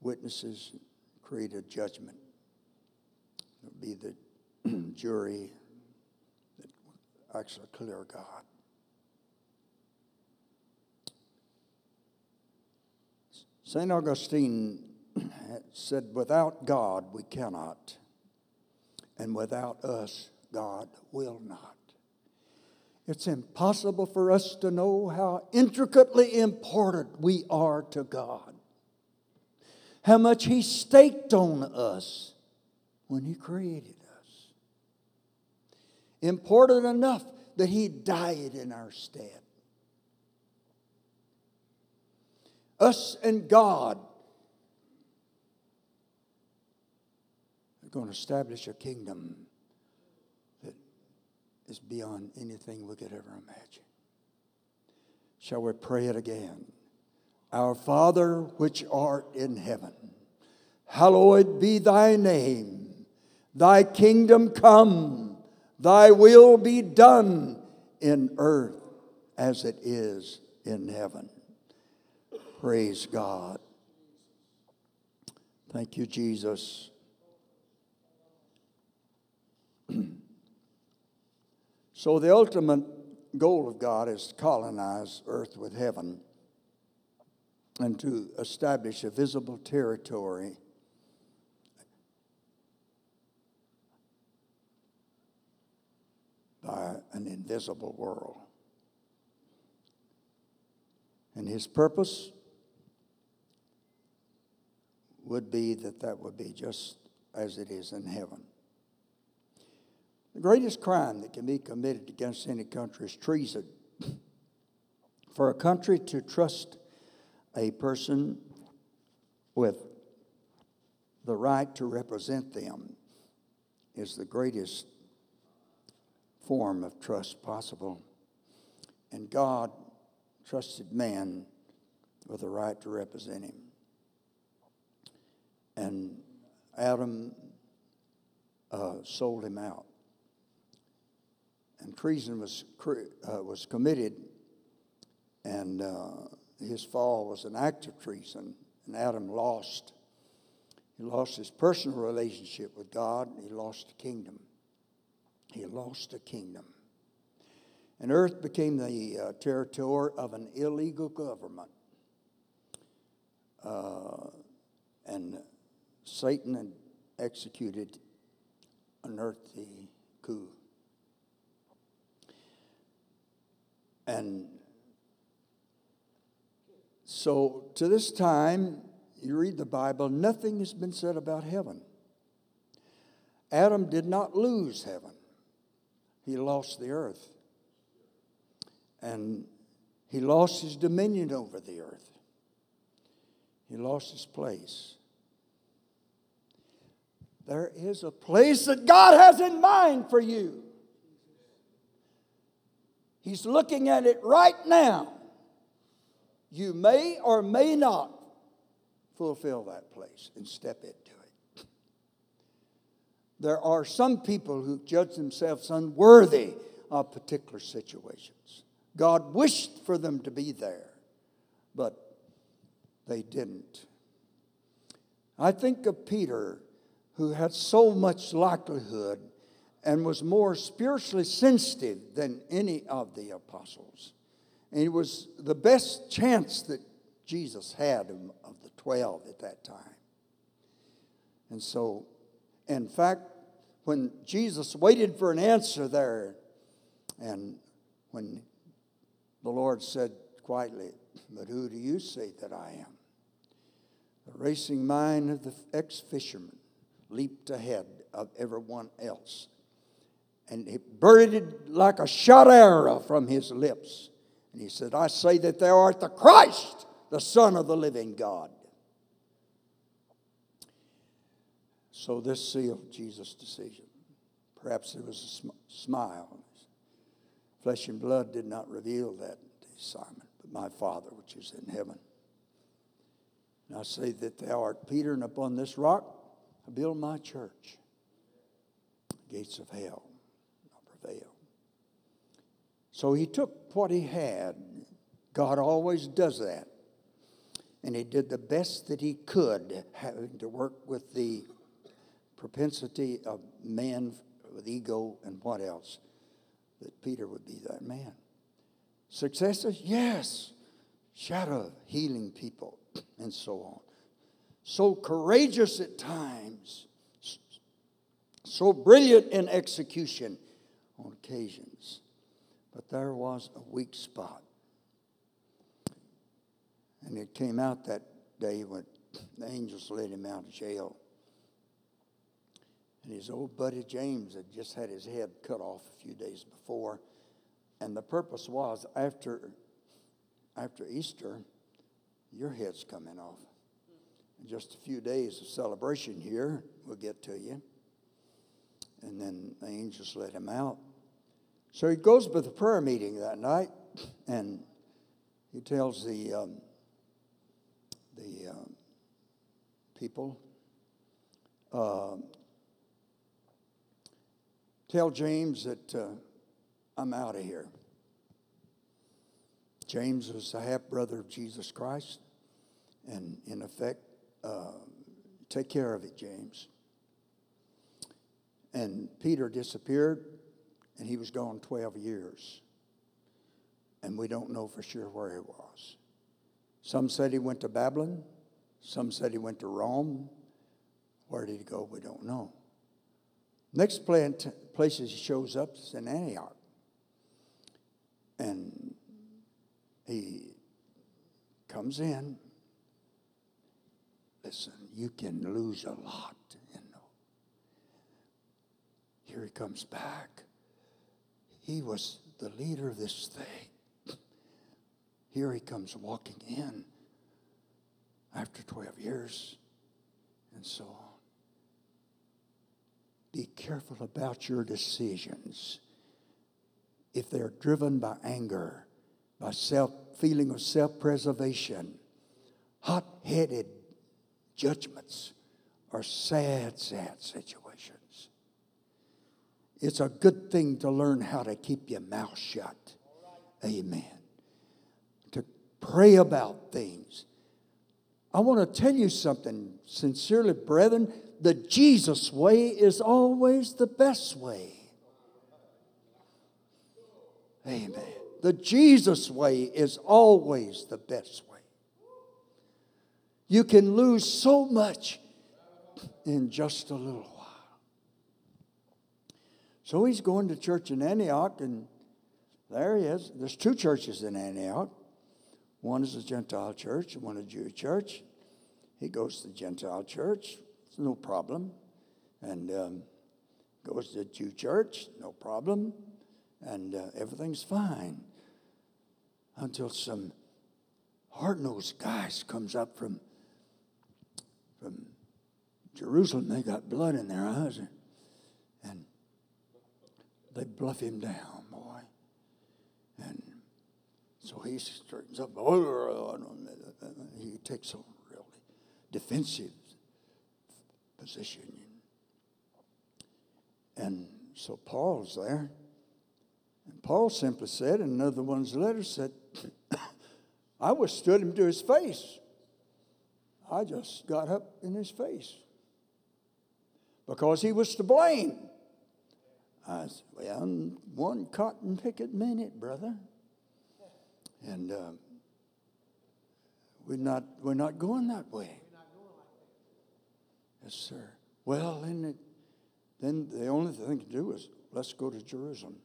witnesses, create a judgment. It'll be the (clears throat) jury that actually clear God. St. Augustine (clears throat) said, Without God, we cannot, and without us, God will not. It's impossible for us to know how intricately important we are to God, how much He staked on us when He created us. Important enough that He died in our stead. Us and God We're going to establish a kingdom that is beyond anything we could ever imagine. Shall we pray it again? Our Father, which art in heaven, hallowed be thy name. Thy kingdom come, thy will be done in earth as it is in heaven. Praise God. Thank you, Jesus. (clears throat) So, the ultimate goal of God is to colonize earth with heaven and to establish a visible territory by an invisible world. And his purpose would be that that would be just as it is in heaven. The greatest crime that can be committed against any country is treason. (laughs) For a country to trust a person with the right to represent them is the greatest form of trust possible. And God trusted man with the right to represent him. And Adam uh, sold him out. And treason was, uh, was committed, and uh, his fall was an act of treason, and Adam lost. He lost his personal relationship with God, he lost the kingdom. He lost the kingdom. And earth became the uh, territory of an illegal government. Uh, and Satan executed an earthly coup. And so to this time, you read the Bible, nothing has been said about heaven. Adam did not lose heaven, he lost the earth. And he lost his dominion over the earth, he lost his place. There is a place that God has in mind for you. He's looking at it right now. You may or may not fulfill that place and step into it. There are some people who judge themselves unworthy of particular situations. God wished for them to be there, but they didn't. I think of Peter who had so much likelihood and was more spiritually sensitive than any of the apostles. And it was the best chance that Jesus had of the 12 at that time. And so, in fact, when Jesus waited for an answer there, and when the Lord said quietly, But who do you say that I am? The racing mind of the ex fisherman leaped ahead of everyone else. And it bursted like a shot arrow from his lips. And he said, I say that thou art the Christ, the Son of the living God. So this sealed Jesus' decision. Perhaps there was a sm- smile. Flesh and blood did not reveal that to Simon, but my Father which is in heaven. And I say that thou art Peter, and upon this rock Build my church. Gates of hell not prevail. So he took what he had. God always does that. And he did the best that he could, having to work with the propensity of man with ego and what else, that Peter would be that man. Successes? Yes. Shadow, healing people, and so on so courageous at times, so brilliant in execution on occasions. But there was a weak spot. And it came out that day when (clears throat) the angels led him out of jail. And his old buddy James had just had his head cut off a few days before. And the purpose was after, after Easter, your head's coming off just a few days of celebration here. We'll get to you. And then the angels let him out. So he goes to the prayer meeting that night, and he tells the um, the um, people, uh, tell James that uh, I'm out of here. James was a half brother of Jesus Christ, and in effect, uh, take care of it, James. And Peter disappeared, and he was gone 12 years. And we don't know for sure where he was. Some said he went to Babylon, some said he went to Rome. Where did he go? We don't know. Next place he shows up is in Antioch. And he comes in Listen, you can lose a lot, know. Here he comes back. He was the leader of this thing. Here he comes walking in after 12 years and so on. Be careful about your decisions. If they're driven by anger, by self feeling of self-preservation, hot-headed judgments are sad, sad situations. It's a good thing to learn how to keep your mouth shut. Amen. To pray about things. I want to tell you something sincerely, brethren. The Jesus way is always the best way. Amen. The Jesus way is always the best way. You can lose so much in just a little while. So he's going to church in Antioch, and there he is. There's two churches in Antioch. One is a Gentile church and one a Jewish church. He goes to the Gentile church, it's no problem. And um, goes to the Jew church, no problem. And uh, everything's fine. Until some hard-nosed guys comes up from, from Jerusalem. They got blood in their eyes. And they bluff him down, boy. And so he straightens up. Oh, oh, he takes a really defensive position. And so Paul's there. And Paul simply said, in another one's letter said, (coughs) I withstood him to his face. I just got up in his face because he was to blame. I said, Well, one cotton picket minute, brother. And uh, we're, not, we're not going that way. Yes, sir. Well, then, it, then the only thing to do is let's go to Jerusalem.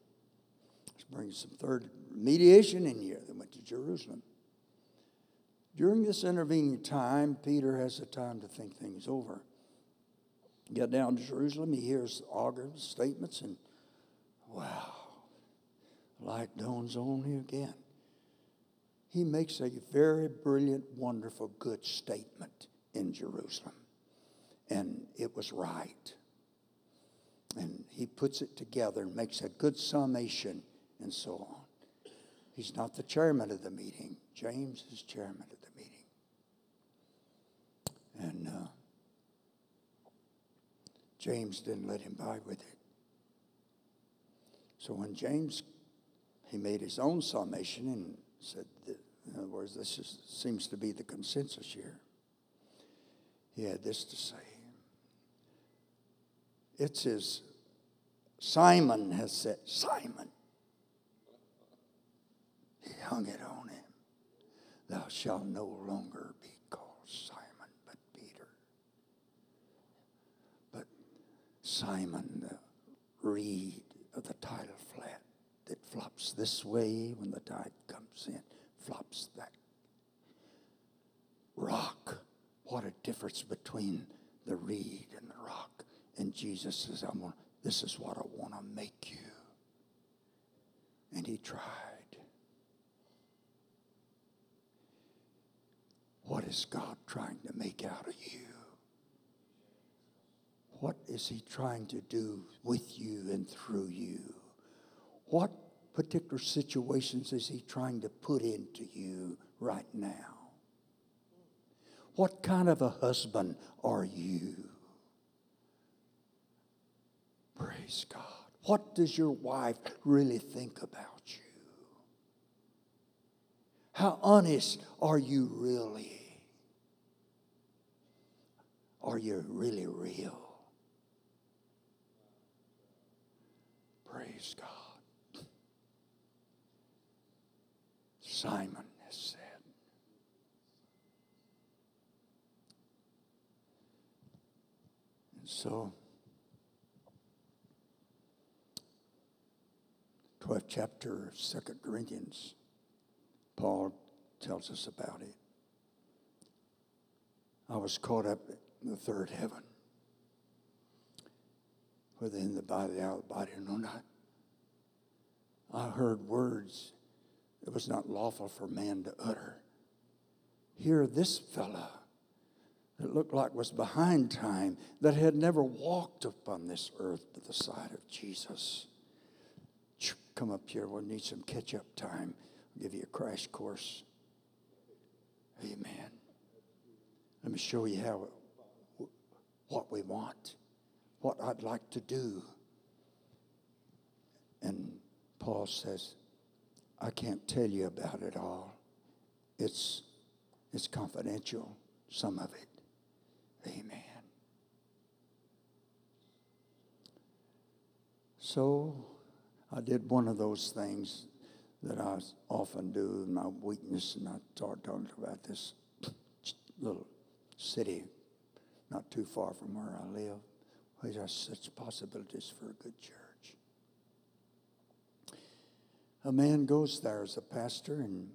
Let's bring some third mediation in here. They went to Jerusalem. During this intervening time, Peter has the time to think things over. Get down to Jerusalem, he hears arguments, statements, and wow, light dawns on you again. He makes a very brilliant, wonderful, good statement in Jerusalem. And it was right. And he puts it together and makes a good summation and so on. He's not the chairman of the meeting. James is chairman of. And uh, James didn't let him by with it. So when James, he made his own summation and said, that, in other words, this is, seems to be the consensus here. He had this to say. It's as Simon has said, Simon. He hung it on him. Thou shalt no longer be called Simon, the reed of the tidal flat that flops this way when the tide comes in, flops that. Rock. What a difference between the reed and the rock. And Jesus says, I want, this is what I want to make you. And he tried. What is God trying to make out of you? What is He trying to do with you and through you? What particular situations is He trying to put into you right now? What kind of a husband are you? Praise God. What does your wife really think about you? How honest are you really? Are you really real? Praise God. Simon has said. And so, 12th chapter of 2 Corinthians, Paul tells us about it. I was caught up in the third heaven within the body, out of the body. No, not. I heard words it was not lawful for man to utter. Here, this fella that looked like was behind time, that had never walked upon this earth to the side of Jesus. Come up here, we'll need some catch up time. I'll give you a crash course. Amen. Let me show you how what we want, what I'd like to do. And Paul says, I can't tell you about it all. It's, it's confidential, some of it. Amen. So I did one of those things that I often do in my weakness, and I started talking about this little city not too far from where I live. There are such possibilities for a good church. A man goes there as a pastor, and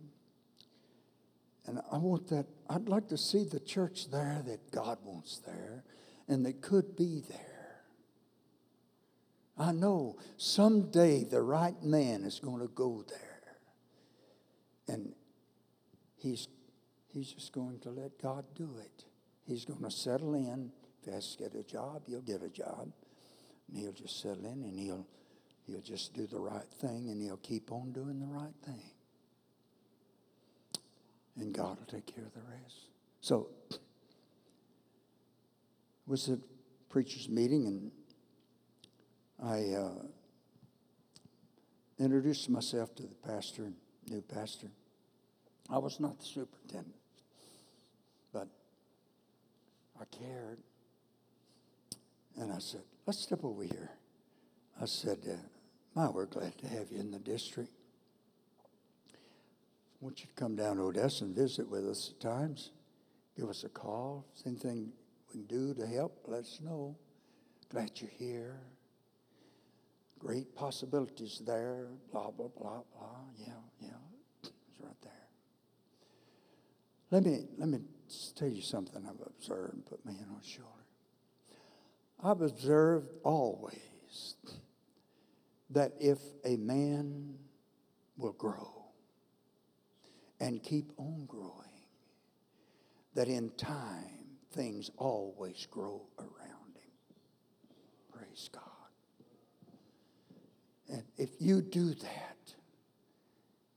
and I want that. I'd like to see the church there that God wants there, and that could be there. I know someday the right man is going to go there, and he's he's just going to let God do it. He's going to settle in. If he has to get a job, he'll get a job. And he'll just settle in and he'll, he'll just do the right thing and he'll keep on doing the right thing. And God will take care of the rest. So, it was a preacher's meeting and I uh, introduced myself to the pastor, new pastor. I was not the superintendent. But I cared. And I said, let's step over here. I said, uh, my, we're glad to have you in the district. I want you to come down to Odessa and visit with us at times. Give us a call. Anything we can do to help, let us know. Glad you're here. Great possibilities there. Blah, blah, blah, blah. Yeah, yeah. It's right there. Let me, let me tell you something I've observed put my hand on shoulder. I've observed always that if a man will grow and keep on growing, that in time things always grow around him. Praise God. And if you do that,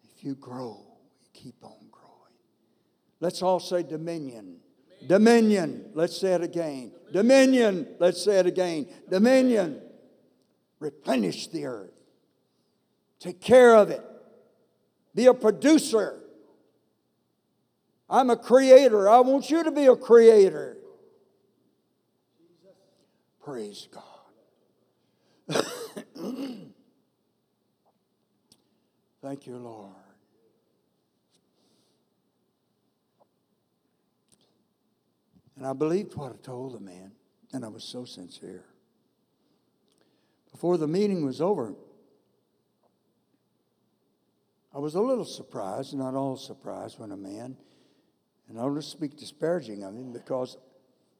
if you grow, you keep on growing. Let's all say dominion. Dominion. Let's say it again. Dominion. Let's say it again. Dominion. Replenish the earth. Take care of it. Be a producer. I'm a creator. I want you to be a creator. Praise God. (coughs) Thank you, Lord. And I believed what I told the man, and I was so sincere. Before the meeting was over, I was a little surprised, not all surprised, when a man, and I don't speak disparaging of him because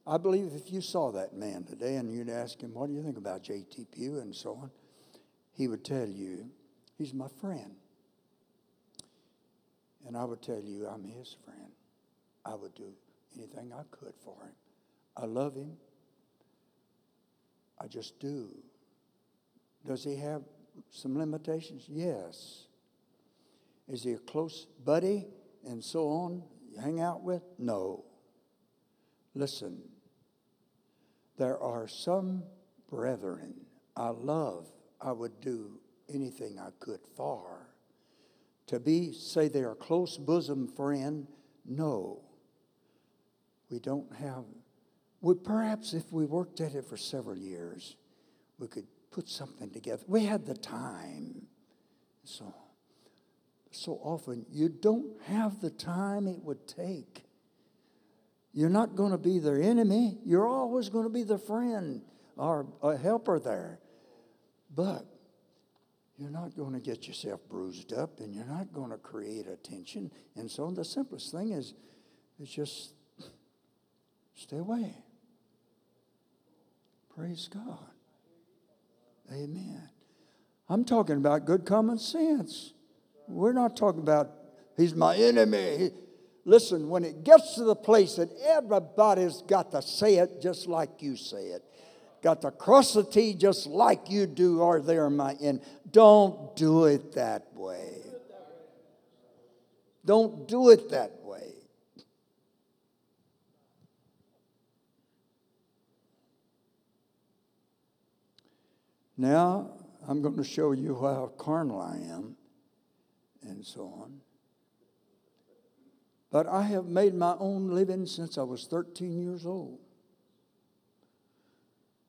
I believe if you saw that man today and you'd ask him, What do you think about J.T. Pugh and so on, he would tell you, He's my friend. And I would tell you, I'm his friend. I would do anything I could for him. I love him. I just do. Does he have some limitations? Yes. Is he a close buddy and so on? You hang out with? No. Listen, there are some brethren I love, I would do anything I could for. To be, say they're close bosom friend, no we don't have, we, perhaps if we worked at it for several years, we could put something together. We had the time. So, so often you don't have the time it would take. You're not going to be their enemy. You're always going to be their friend or a helper there. But you're not going to get yourself bruised up and you're not going to create a tension. And so the simplest thing is, is just Stay away. Praise God. Amen. I'm talking about good common sense. We're not talking about he's my enemy. Listen, when it gets to the place that everybody's got to say it just like you say it, got to cross the T just like you do, or they're my end. Don't do it that way. Don't do it that way. Now, I'm going to show you how carnal I am and so on. But I have made my own living since I was 13 years old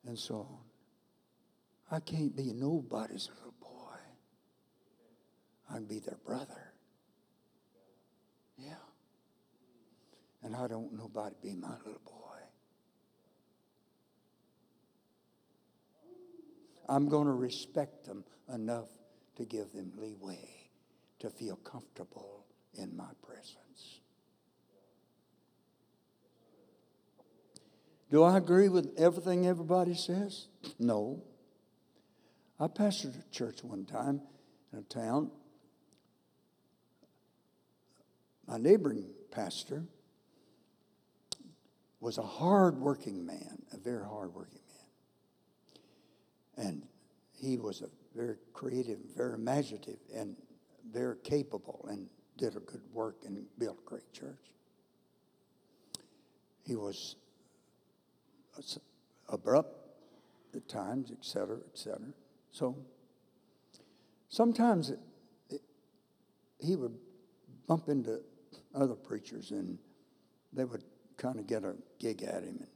and so on. I can't be nobody's little boy. I can be their brother. Yeah. And I don't nobody be my little boy. I'm going to respect them enough to give them leeway to feel comfortable in my presence. Do I agree with everything everybody says? No. I pastored a church one time in a town. My neighboring pastor was a hard-working man, a very hard-working man. And he was a very creative, very imaginative, and very capable, and did a good work and built a great church. He was abrupt at times, et cetera, et cetera. So sometimes it, it, he would bump into other preachers and they would kind of get a gig at him. And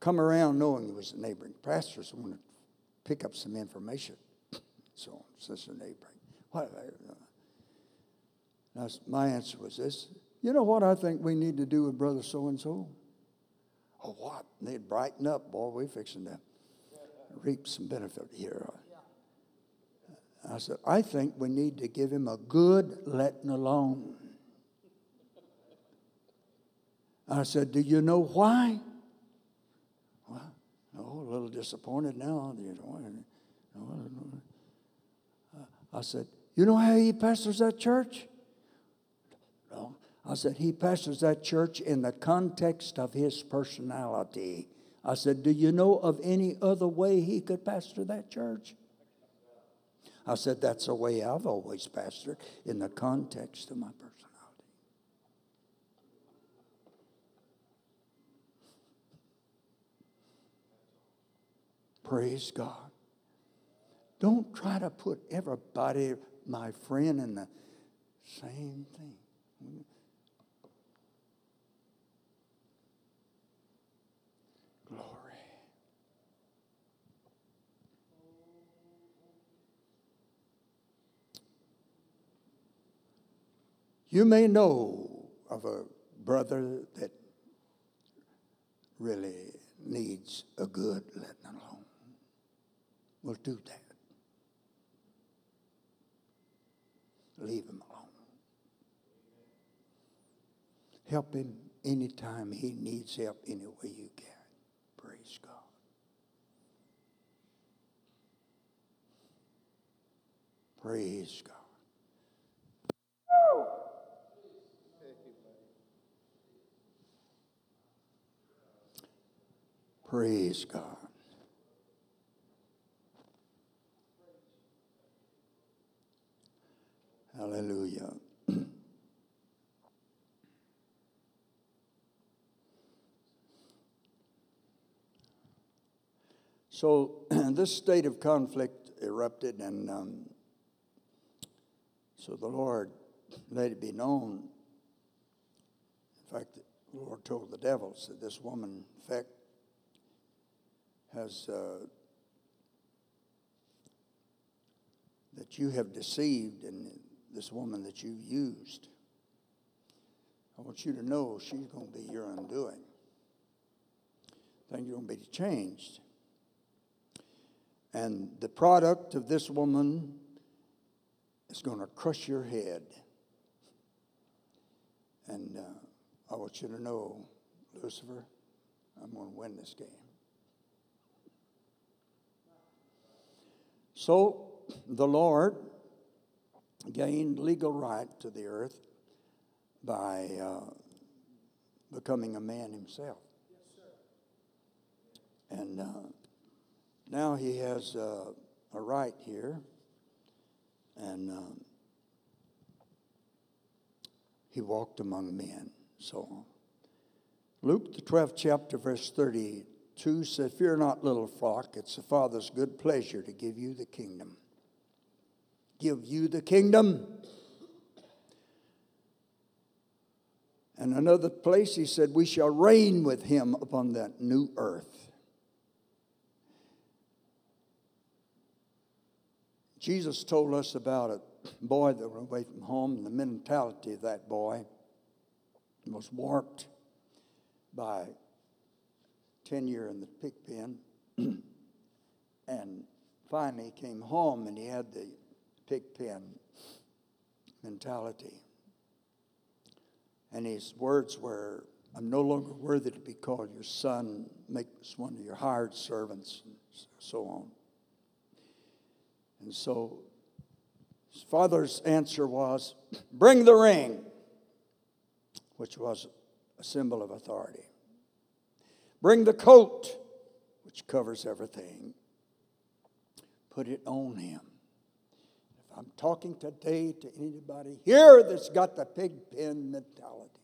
come around knowing he was a neighboring pastor, so wanted to pick up some information. (coughs) So on, sister neighboring. What, uh, my answer was this you know what I think we need to do with brother so and so? Oh, what? And they'd brighten up. Boy, we're fixing to reap some benefit here. I said, I think we need to give him a good letting alone. I said, Do you know why? Oh, a little disappointed now. Uh, I said, You know how he pastors that church? No. I said, He pastors that church in the context of his personality. I said, Do you know of any other way he could pastor that church? I said, That's the way I've always pastored in the context of my personality. Praise God. Don't try to put everybody, my friend, in the same thing. Glory. You may know of a brother that really needs a good letting alone. We'll do that. Leave him alone. Help him anytime he needs help any way you can. Praise God. Praise God. Praise God. Hallelujah. (clears throat) so (clears throat) this state of conflict erupted, and um, so the Lord let it be known. In fact, the Lord told the devils that this woman, in fact, has uh, that you have deceived and this woman that you used. I want you to know she's going to be your undoing. Things are going to be changed. And the product of this woman is going to crush your head. And uh, I want you to know, Lucifer, I'm going to win this game. So the Lord gained legal right to the earth by uh, becoming a man himself. and uh, now he has uh, a right here. And um, he walked among men. So. Luke, the 12th chapter, verse 32 said, Fear not, little flock, it's the Father's good pleasure to give you the kingdom. Give you the kingdom. And another place he said, We shall reign with him upon that new earth. Jesus told us about a boy that went away from home, and the mentality of that boy was warped by tenure in the pig pen. (clears throat) and finally came home and he had the pig pen mentality. And his words were, I'm no longer worthy to be called your son, make us one of your hired servants, and so on. And so his father's answer was, Bring the ring, which was a symbol of authority. Bring the coat, which covers everything. Put it on him. If I'm talking today to anybody here that's got the pig pen mentality,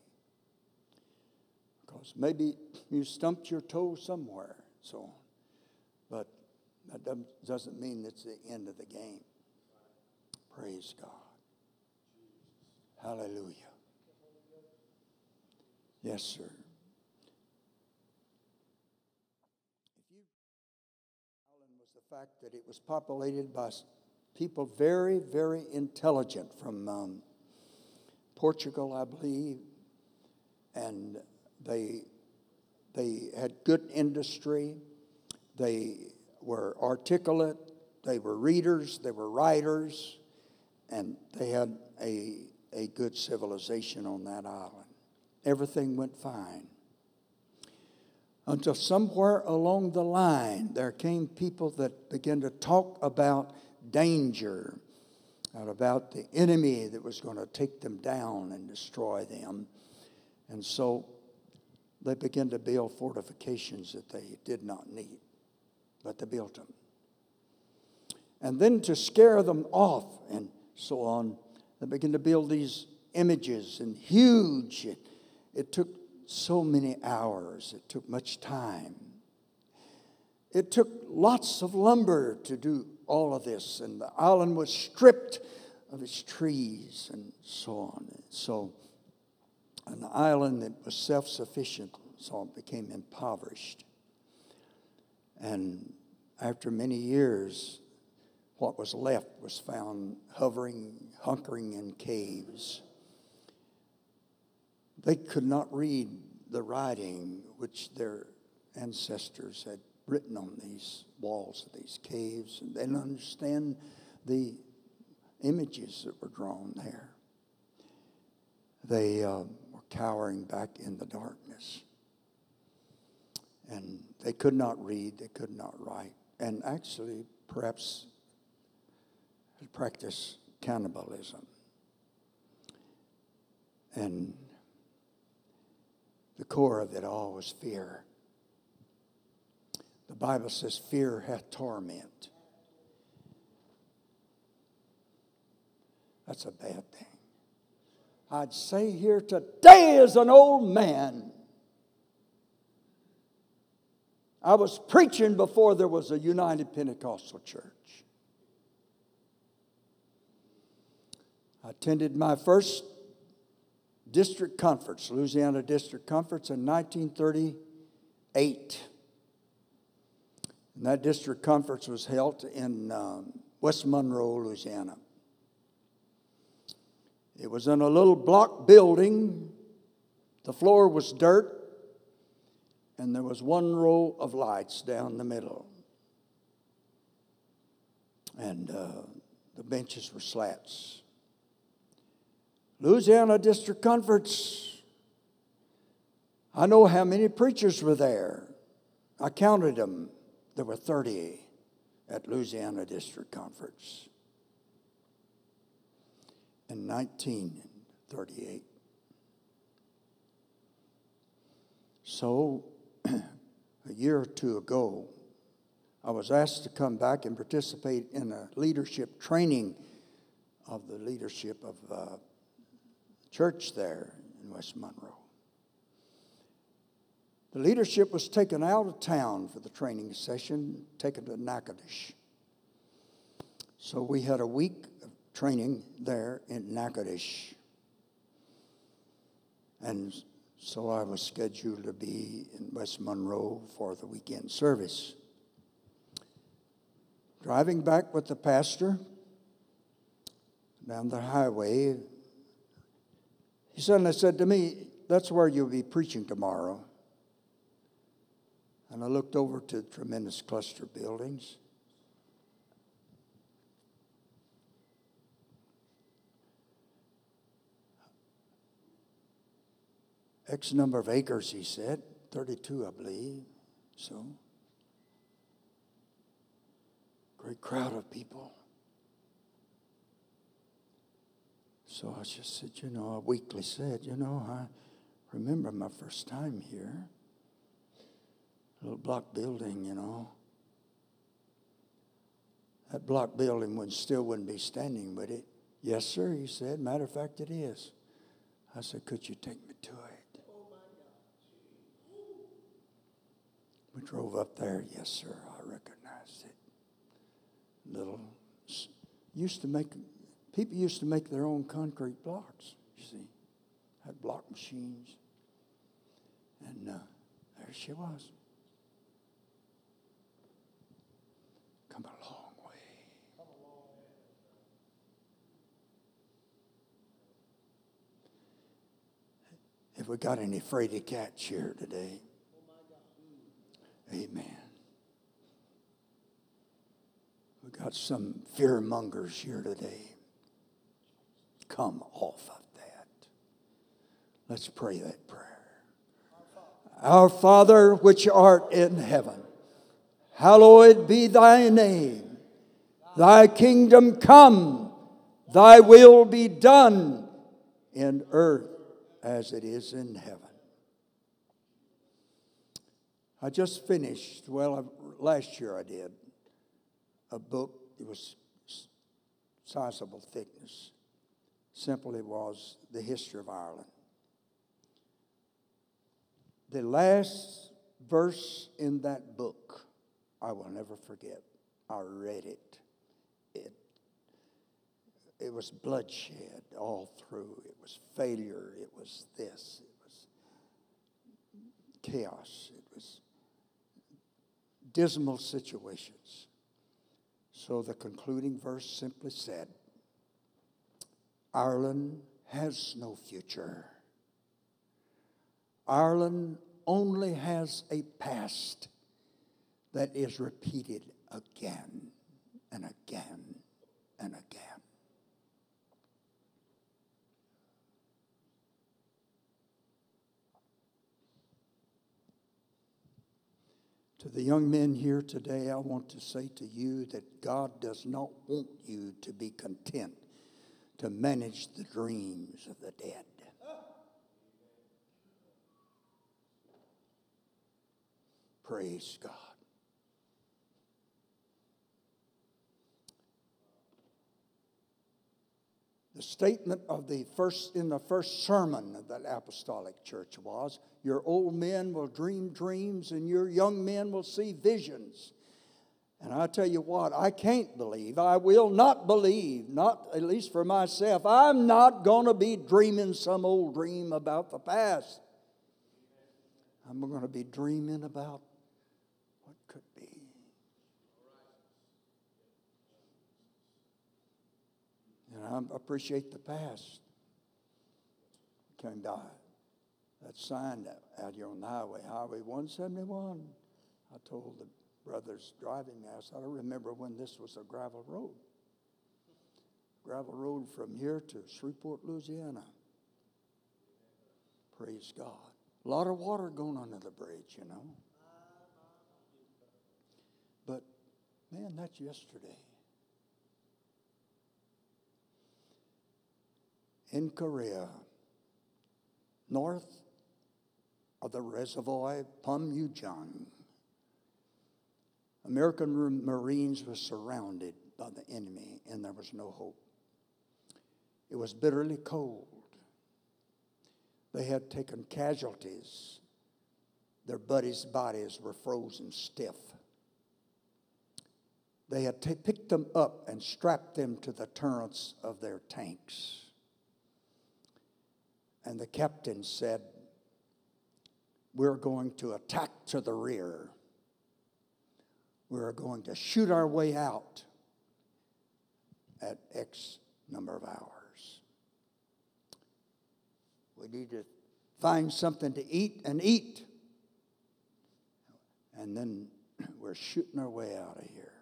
because maybe you stumped your toe somewhere, so. But that doesn't mean it's the end of the game. Praise God. Hallelujah. Yes, sir. Island was the fact that it was populated by people very, very intelligent from um, Portugal, I believe, and they they had good industry. They were articulate. They were readers. They were writers, and they had a a good civilization on that island everything went fine. Until somewhere along the line, there came people that began to talk about danger and about the enemy that was going to take them down and destroy them. And so they began to build fortifications that they did not need, but they built them. And then to scare them off and so on, they began to build these images and huge it took so many hours, it took much time. It took lots of lumber to do all of this, and the island was stripped of its trees and so on. And So, an island that was self sufficient, so it became impoverished. And after many years, what was left was found hovering, hunkering in caves. They could not read the writing which their ancestors had written on these walls of these caves, and they didn't understand the images that were drawn there. They uh, were cowering back in the darkness. And they could not read, they could not write, and actually, perhaps, practice cannibalism. And the core of it all was fear. The Bible says, Fear hath torment. That's a bad thing. I'd say here today, as an old man, I was preaching before there was a United Pentecostal Church. I attended my first district conference, Louisiana District Conference in 1938. And that district conference was held in um, West Monroe, Louisiana. It was in a little block building. The floor was dirt, and there was one row of lights down the middle. And uh, the benches were slats. Louisiana District Conference. I know how many preachers were there. I counted them. There were 30 at Louisiana District Conference in 1938. So, (clears throat) a year or two ago, I was asked to come back and participate in a leadership training of the leadership of uh, church there in West Monroe. The leadership was taken out of town for the training session, taken to Natchitoches. So we had a week of training there in Natchitoches. And so I was scheduled to be in West Monroe for the weekend service. Driving back with the pastor down the highway, he suddenly said to me, That's where you'll be preaching tomorrow. And I looked over to the tremendous cluster buildings. X number of acres, he said, 32, I believe. So, great crowd of people. So I just said, you know, I weakly said, you know, I remember my first time here. Little block building, you know. That block building would still wouldn't be standing, would it? Yes, sir, he said. Matter of fact, it is. I said, could you take me to it? We drove up there. Yes, sir. I recognized it. Little used to make people used to make their own concrete blocks. You see, had block machines, and uh, there she was. Come a long way. If we got any fraidy cats here today, Amen. We got some fear mongers here today. Come off of that. Let's pray that prayer. Our Father, which art in heaven, hallowed be thy name. Thy kingdom come, thy will be done in earth as it is in heaven. I just finished, well, last year I did, a book. It was sizable thickness. Simply was the history of Ireland. The last verse in that book, I will never forget. I read it. It, it was bloodshed all through. It was failure. It was this. It was chaos. It was dismal situations. So the concluding verse simply said Ireland has no future. Ireland only has a past that is repeated again and again and again. To the young men here today, I want to say to you that God does not want you to be content to manage the dreams of the dead. Praise God. The statement of the first in the first sermon of that apostolic church was your old men will dream dreams and your young men will see visions. And I tell you what, I can't believe, I will not believe, not at least for myself, I'm not going to be dreaming some old dream about the past. I'm going to be dreaming about what could be. And I appreciate the past. Came by that sign out here on the highway, Highway 171. I told the brothers driving me, I said, I remember when this was a gravel road. Gravel road from here to Shreveport, Louisiana. Praise God. A lot of water going under the bridge, you know. But, man, that's yesterday. In Korea, north of the reservoir Panmunjom. American Marines were surrounded by the enemy, and there was no hope. It was bitterly cold. They had taken casualties. Their buddies' bodies were frozen stiff. They had t- picked them up and strapped them to the turrets of their tanks. And the captain said, We're going to attack to the rear. We're going to shoot our way out at X number of hours. We need to find something to eat and eat. And then (clears throat) we're shooting our way out of here.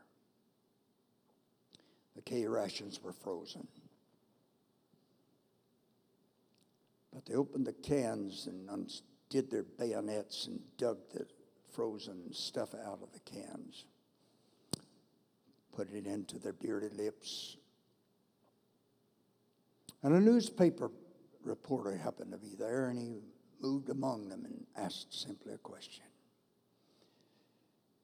The K rations were frozen. But they opened the cans and undid their bayonets and dug the frozen stuff out of the cans, put it into their bearded lips. And a newspaper reporter happened to be there, and he moved among them and asked simply a question.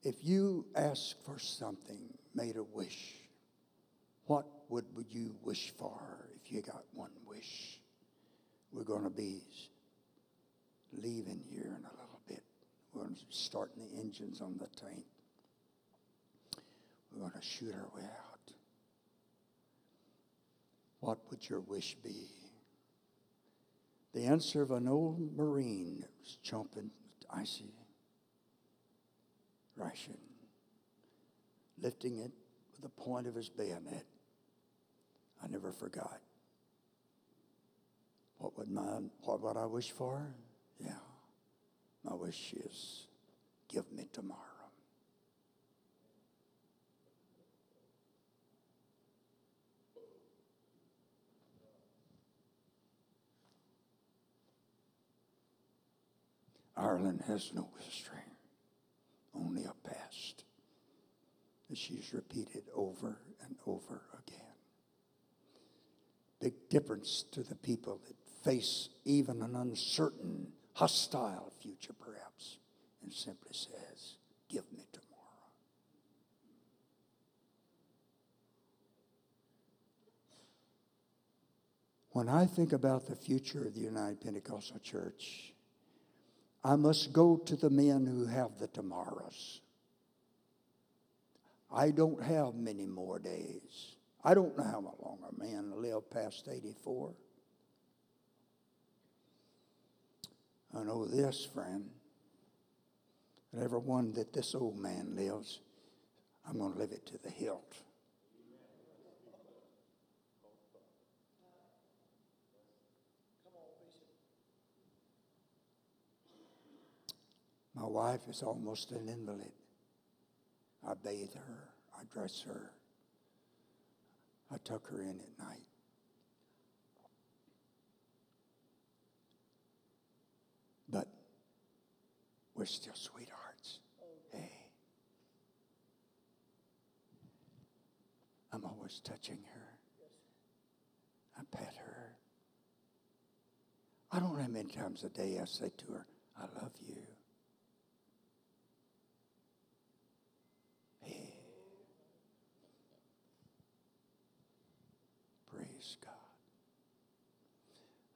If you ask for something, made a wish, what would you wish for if you got one wish? We're going to be leaving here in a little bit. We're going to the engines on the tank. We're going to shoot our way out. What would your wish be? The answer of an old Marine that was chomping icy ration, lifting it with the point of his bayonet. I never forgot. What would my what would I wish for? Yeah. My wish is give me tomorrow. Ireland has no history, only a past that she's repeated over and over again. Big difference to the people that face even an uncertain, hostile future, perhaps, and simply says, Give me tomorrow. When I think about the future of the United Pentecostal Church, I must go to the men who have the tomorrows. I don't have many more days. I don't know how long a man live past 84. I know this, friend, that every one that this old man lives, I'm going to live it to the hilt. My wife is almost an invalid. I bathe her, I dress her, I tuck her in at night. But we're still sweethearts. Hey. I'm always touching her. I pet her. I don't know how many times a day I say to her, I love you. Hey. Praise God.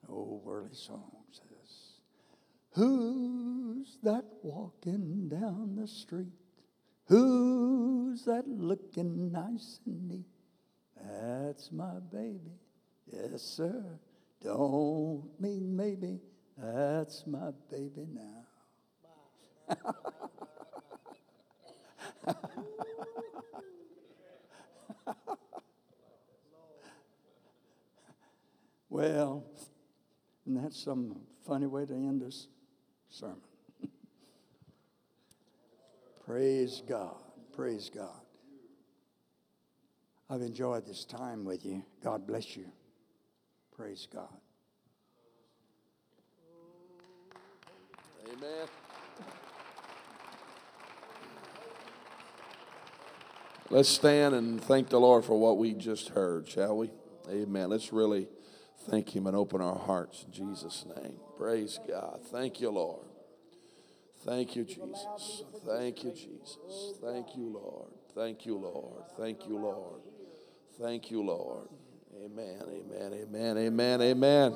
The old worldly song Who's that walking down the street? Who's that looking nice and neat? That's my baby. Yes, sir. Don't mean maybe. That's my baby now. (laughs) Well, and that's some funny way to end this sermon. (laughs) Praise God. Praise God. I've enjoyed this time with you. God bless you. Praise God. Amen. Let's stand and thank the Lord for what we just heard, shall we? Amen. Let's really thank Him and open our hearts in Jesus' name. Praise God. Thank you, Lord. Thank you, Jesus. Thank you, Jesus. Thank you, Lord. Thank you, Lord. Thank you, Lord. Thank you, Lord. Amen, amen, amen, amen, amen.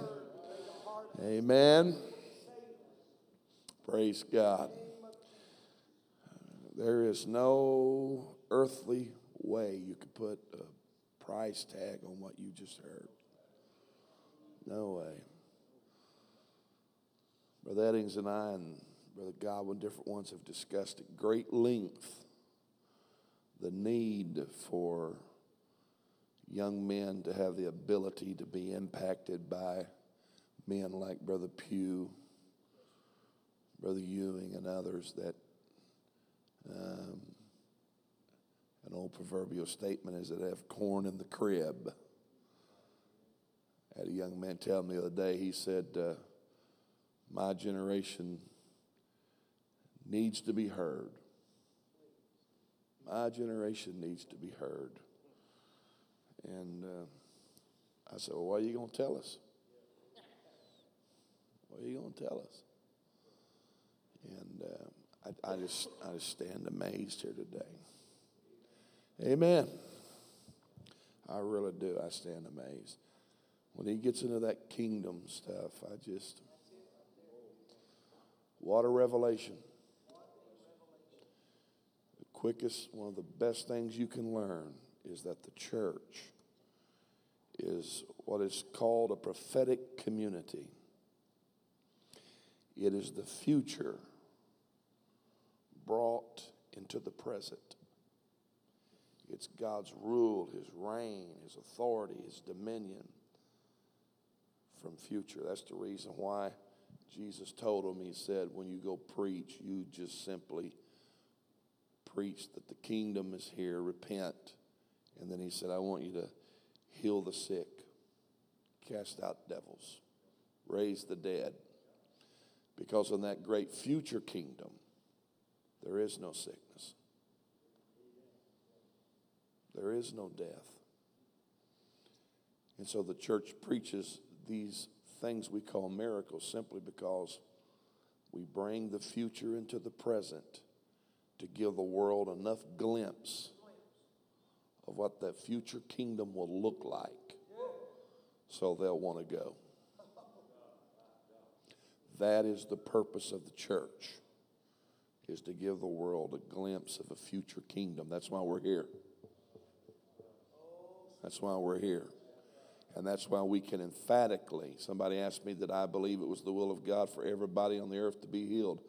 Amen. Praise God. There is no earthly way you could put a price tag on what you just heard. No way. Brother Eddings and I and Brother Godwin, different ones, have discussed at great length the need for young men to have the ability to be impacted by men like Brother Pugh, Brother Ewing, and others that um, an old proverbial statement is that have corn in the crib. Had a young man tell me the other day, he said, uh, My generation needs to be heard. My generation needs to be heard. And uh, I said, Well, what are you going to tell us? What are you going to tell us? And uh, I, I, just, I just stand amazed here today. Amen. I really do. I stand amazed. When he gets into that kingdom stuff, I just, what a revelation. The quickest, one of the best things you can learn is that the church is what is called a prophetic community. It is the future brought into the present. It's God's rule, His reign, His authority, His dominion from future. That's the reason why Jesus told him, He said, when you go preach, you just simply preach that the kingdom is here, repent. And then He said, I want you to heal the sick, cast out devils, raise the dead. Because in that great future kingdom, there is no sickness, there is no death. And so the church preaches these things we call miracles simply because we bring the future into the present to give the world enough glimpse of what that future kingdom will look like so they'll want to go. That is the purpose of the church is to give the world a glimpse of a future kingdom. That's why we're here. That's why we're here. And that's why we can emphatically, somebody asked me that I believe it was the will of God for everybody on the earth to be healed.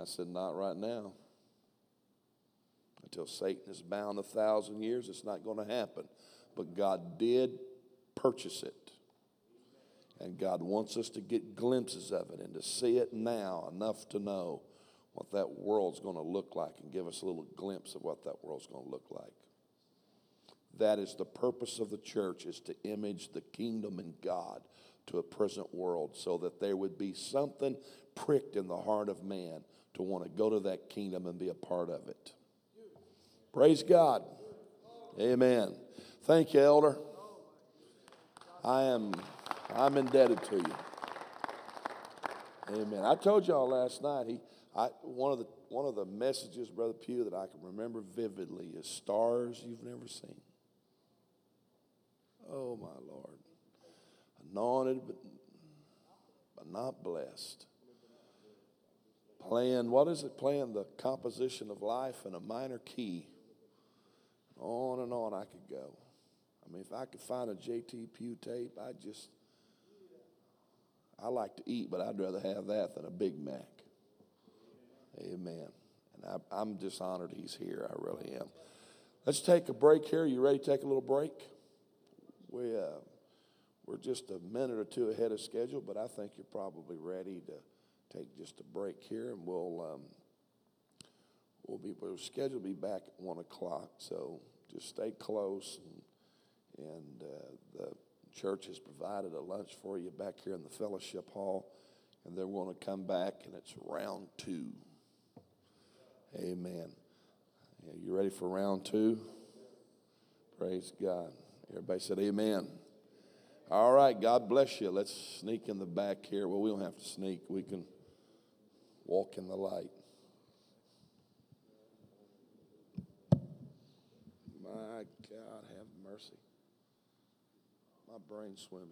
I said, not right now. Until Satan is bound a thousand years, it's not going to happen. But God did purchase it. And God wants us to get glimpses of it and to see it now enough to know what that world's going to look like and give us a little glimpse of what that world's going to look like. That is the purpose of the church is to image the kingdom and God to a present world so that there would be something pricked in the heart of man to want to go to that kingdom and be a part of it. Praise God. Amen. Thank you, elder. I am I'm indebted to you. Amen. I told y'all last night. He, I, one of the one of the messages, Brother Pugh, that I can remember vividly is stars you've never seen. Oh my Lord, anointed but, but not blessed. Playing what is it? Playing the composition of life in a minor key. On and on I could go. I mean, if I could find a JT tape, I just I like to eat, but I'd rather have that than a Big Mac. Amen. And I, am just honored he's here. I really am. Let's take a break here. You ready to take a little break? We, uh, we're just a minute or two ahead of schedule, but I think you're probably ready to take just a break here, and we'll um, we'll be we're scheduled to be back at one o'clock. So just stay close, and, and uh, the church has provided a lunch for you back here in the fellowship hall, and they're going to come back, and it's round two. Amen. Yeah, you ready for round two? Praise God. Everybody said amen. All right, God bless you. Let's sneak in the back here. Well, we don't have to sneak, we can walk in the light. My God, have mercy. My brain's swimming.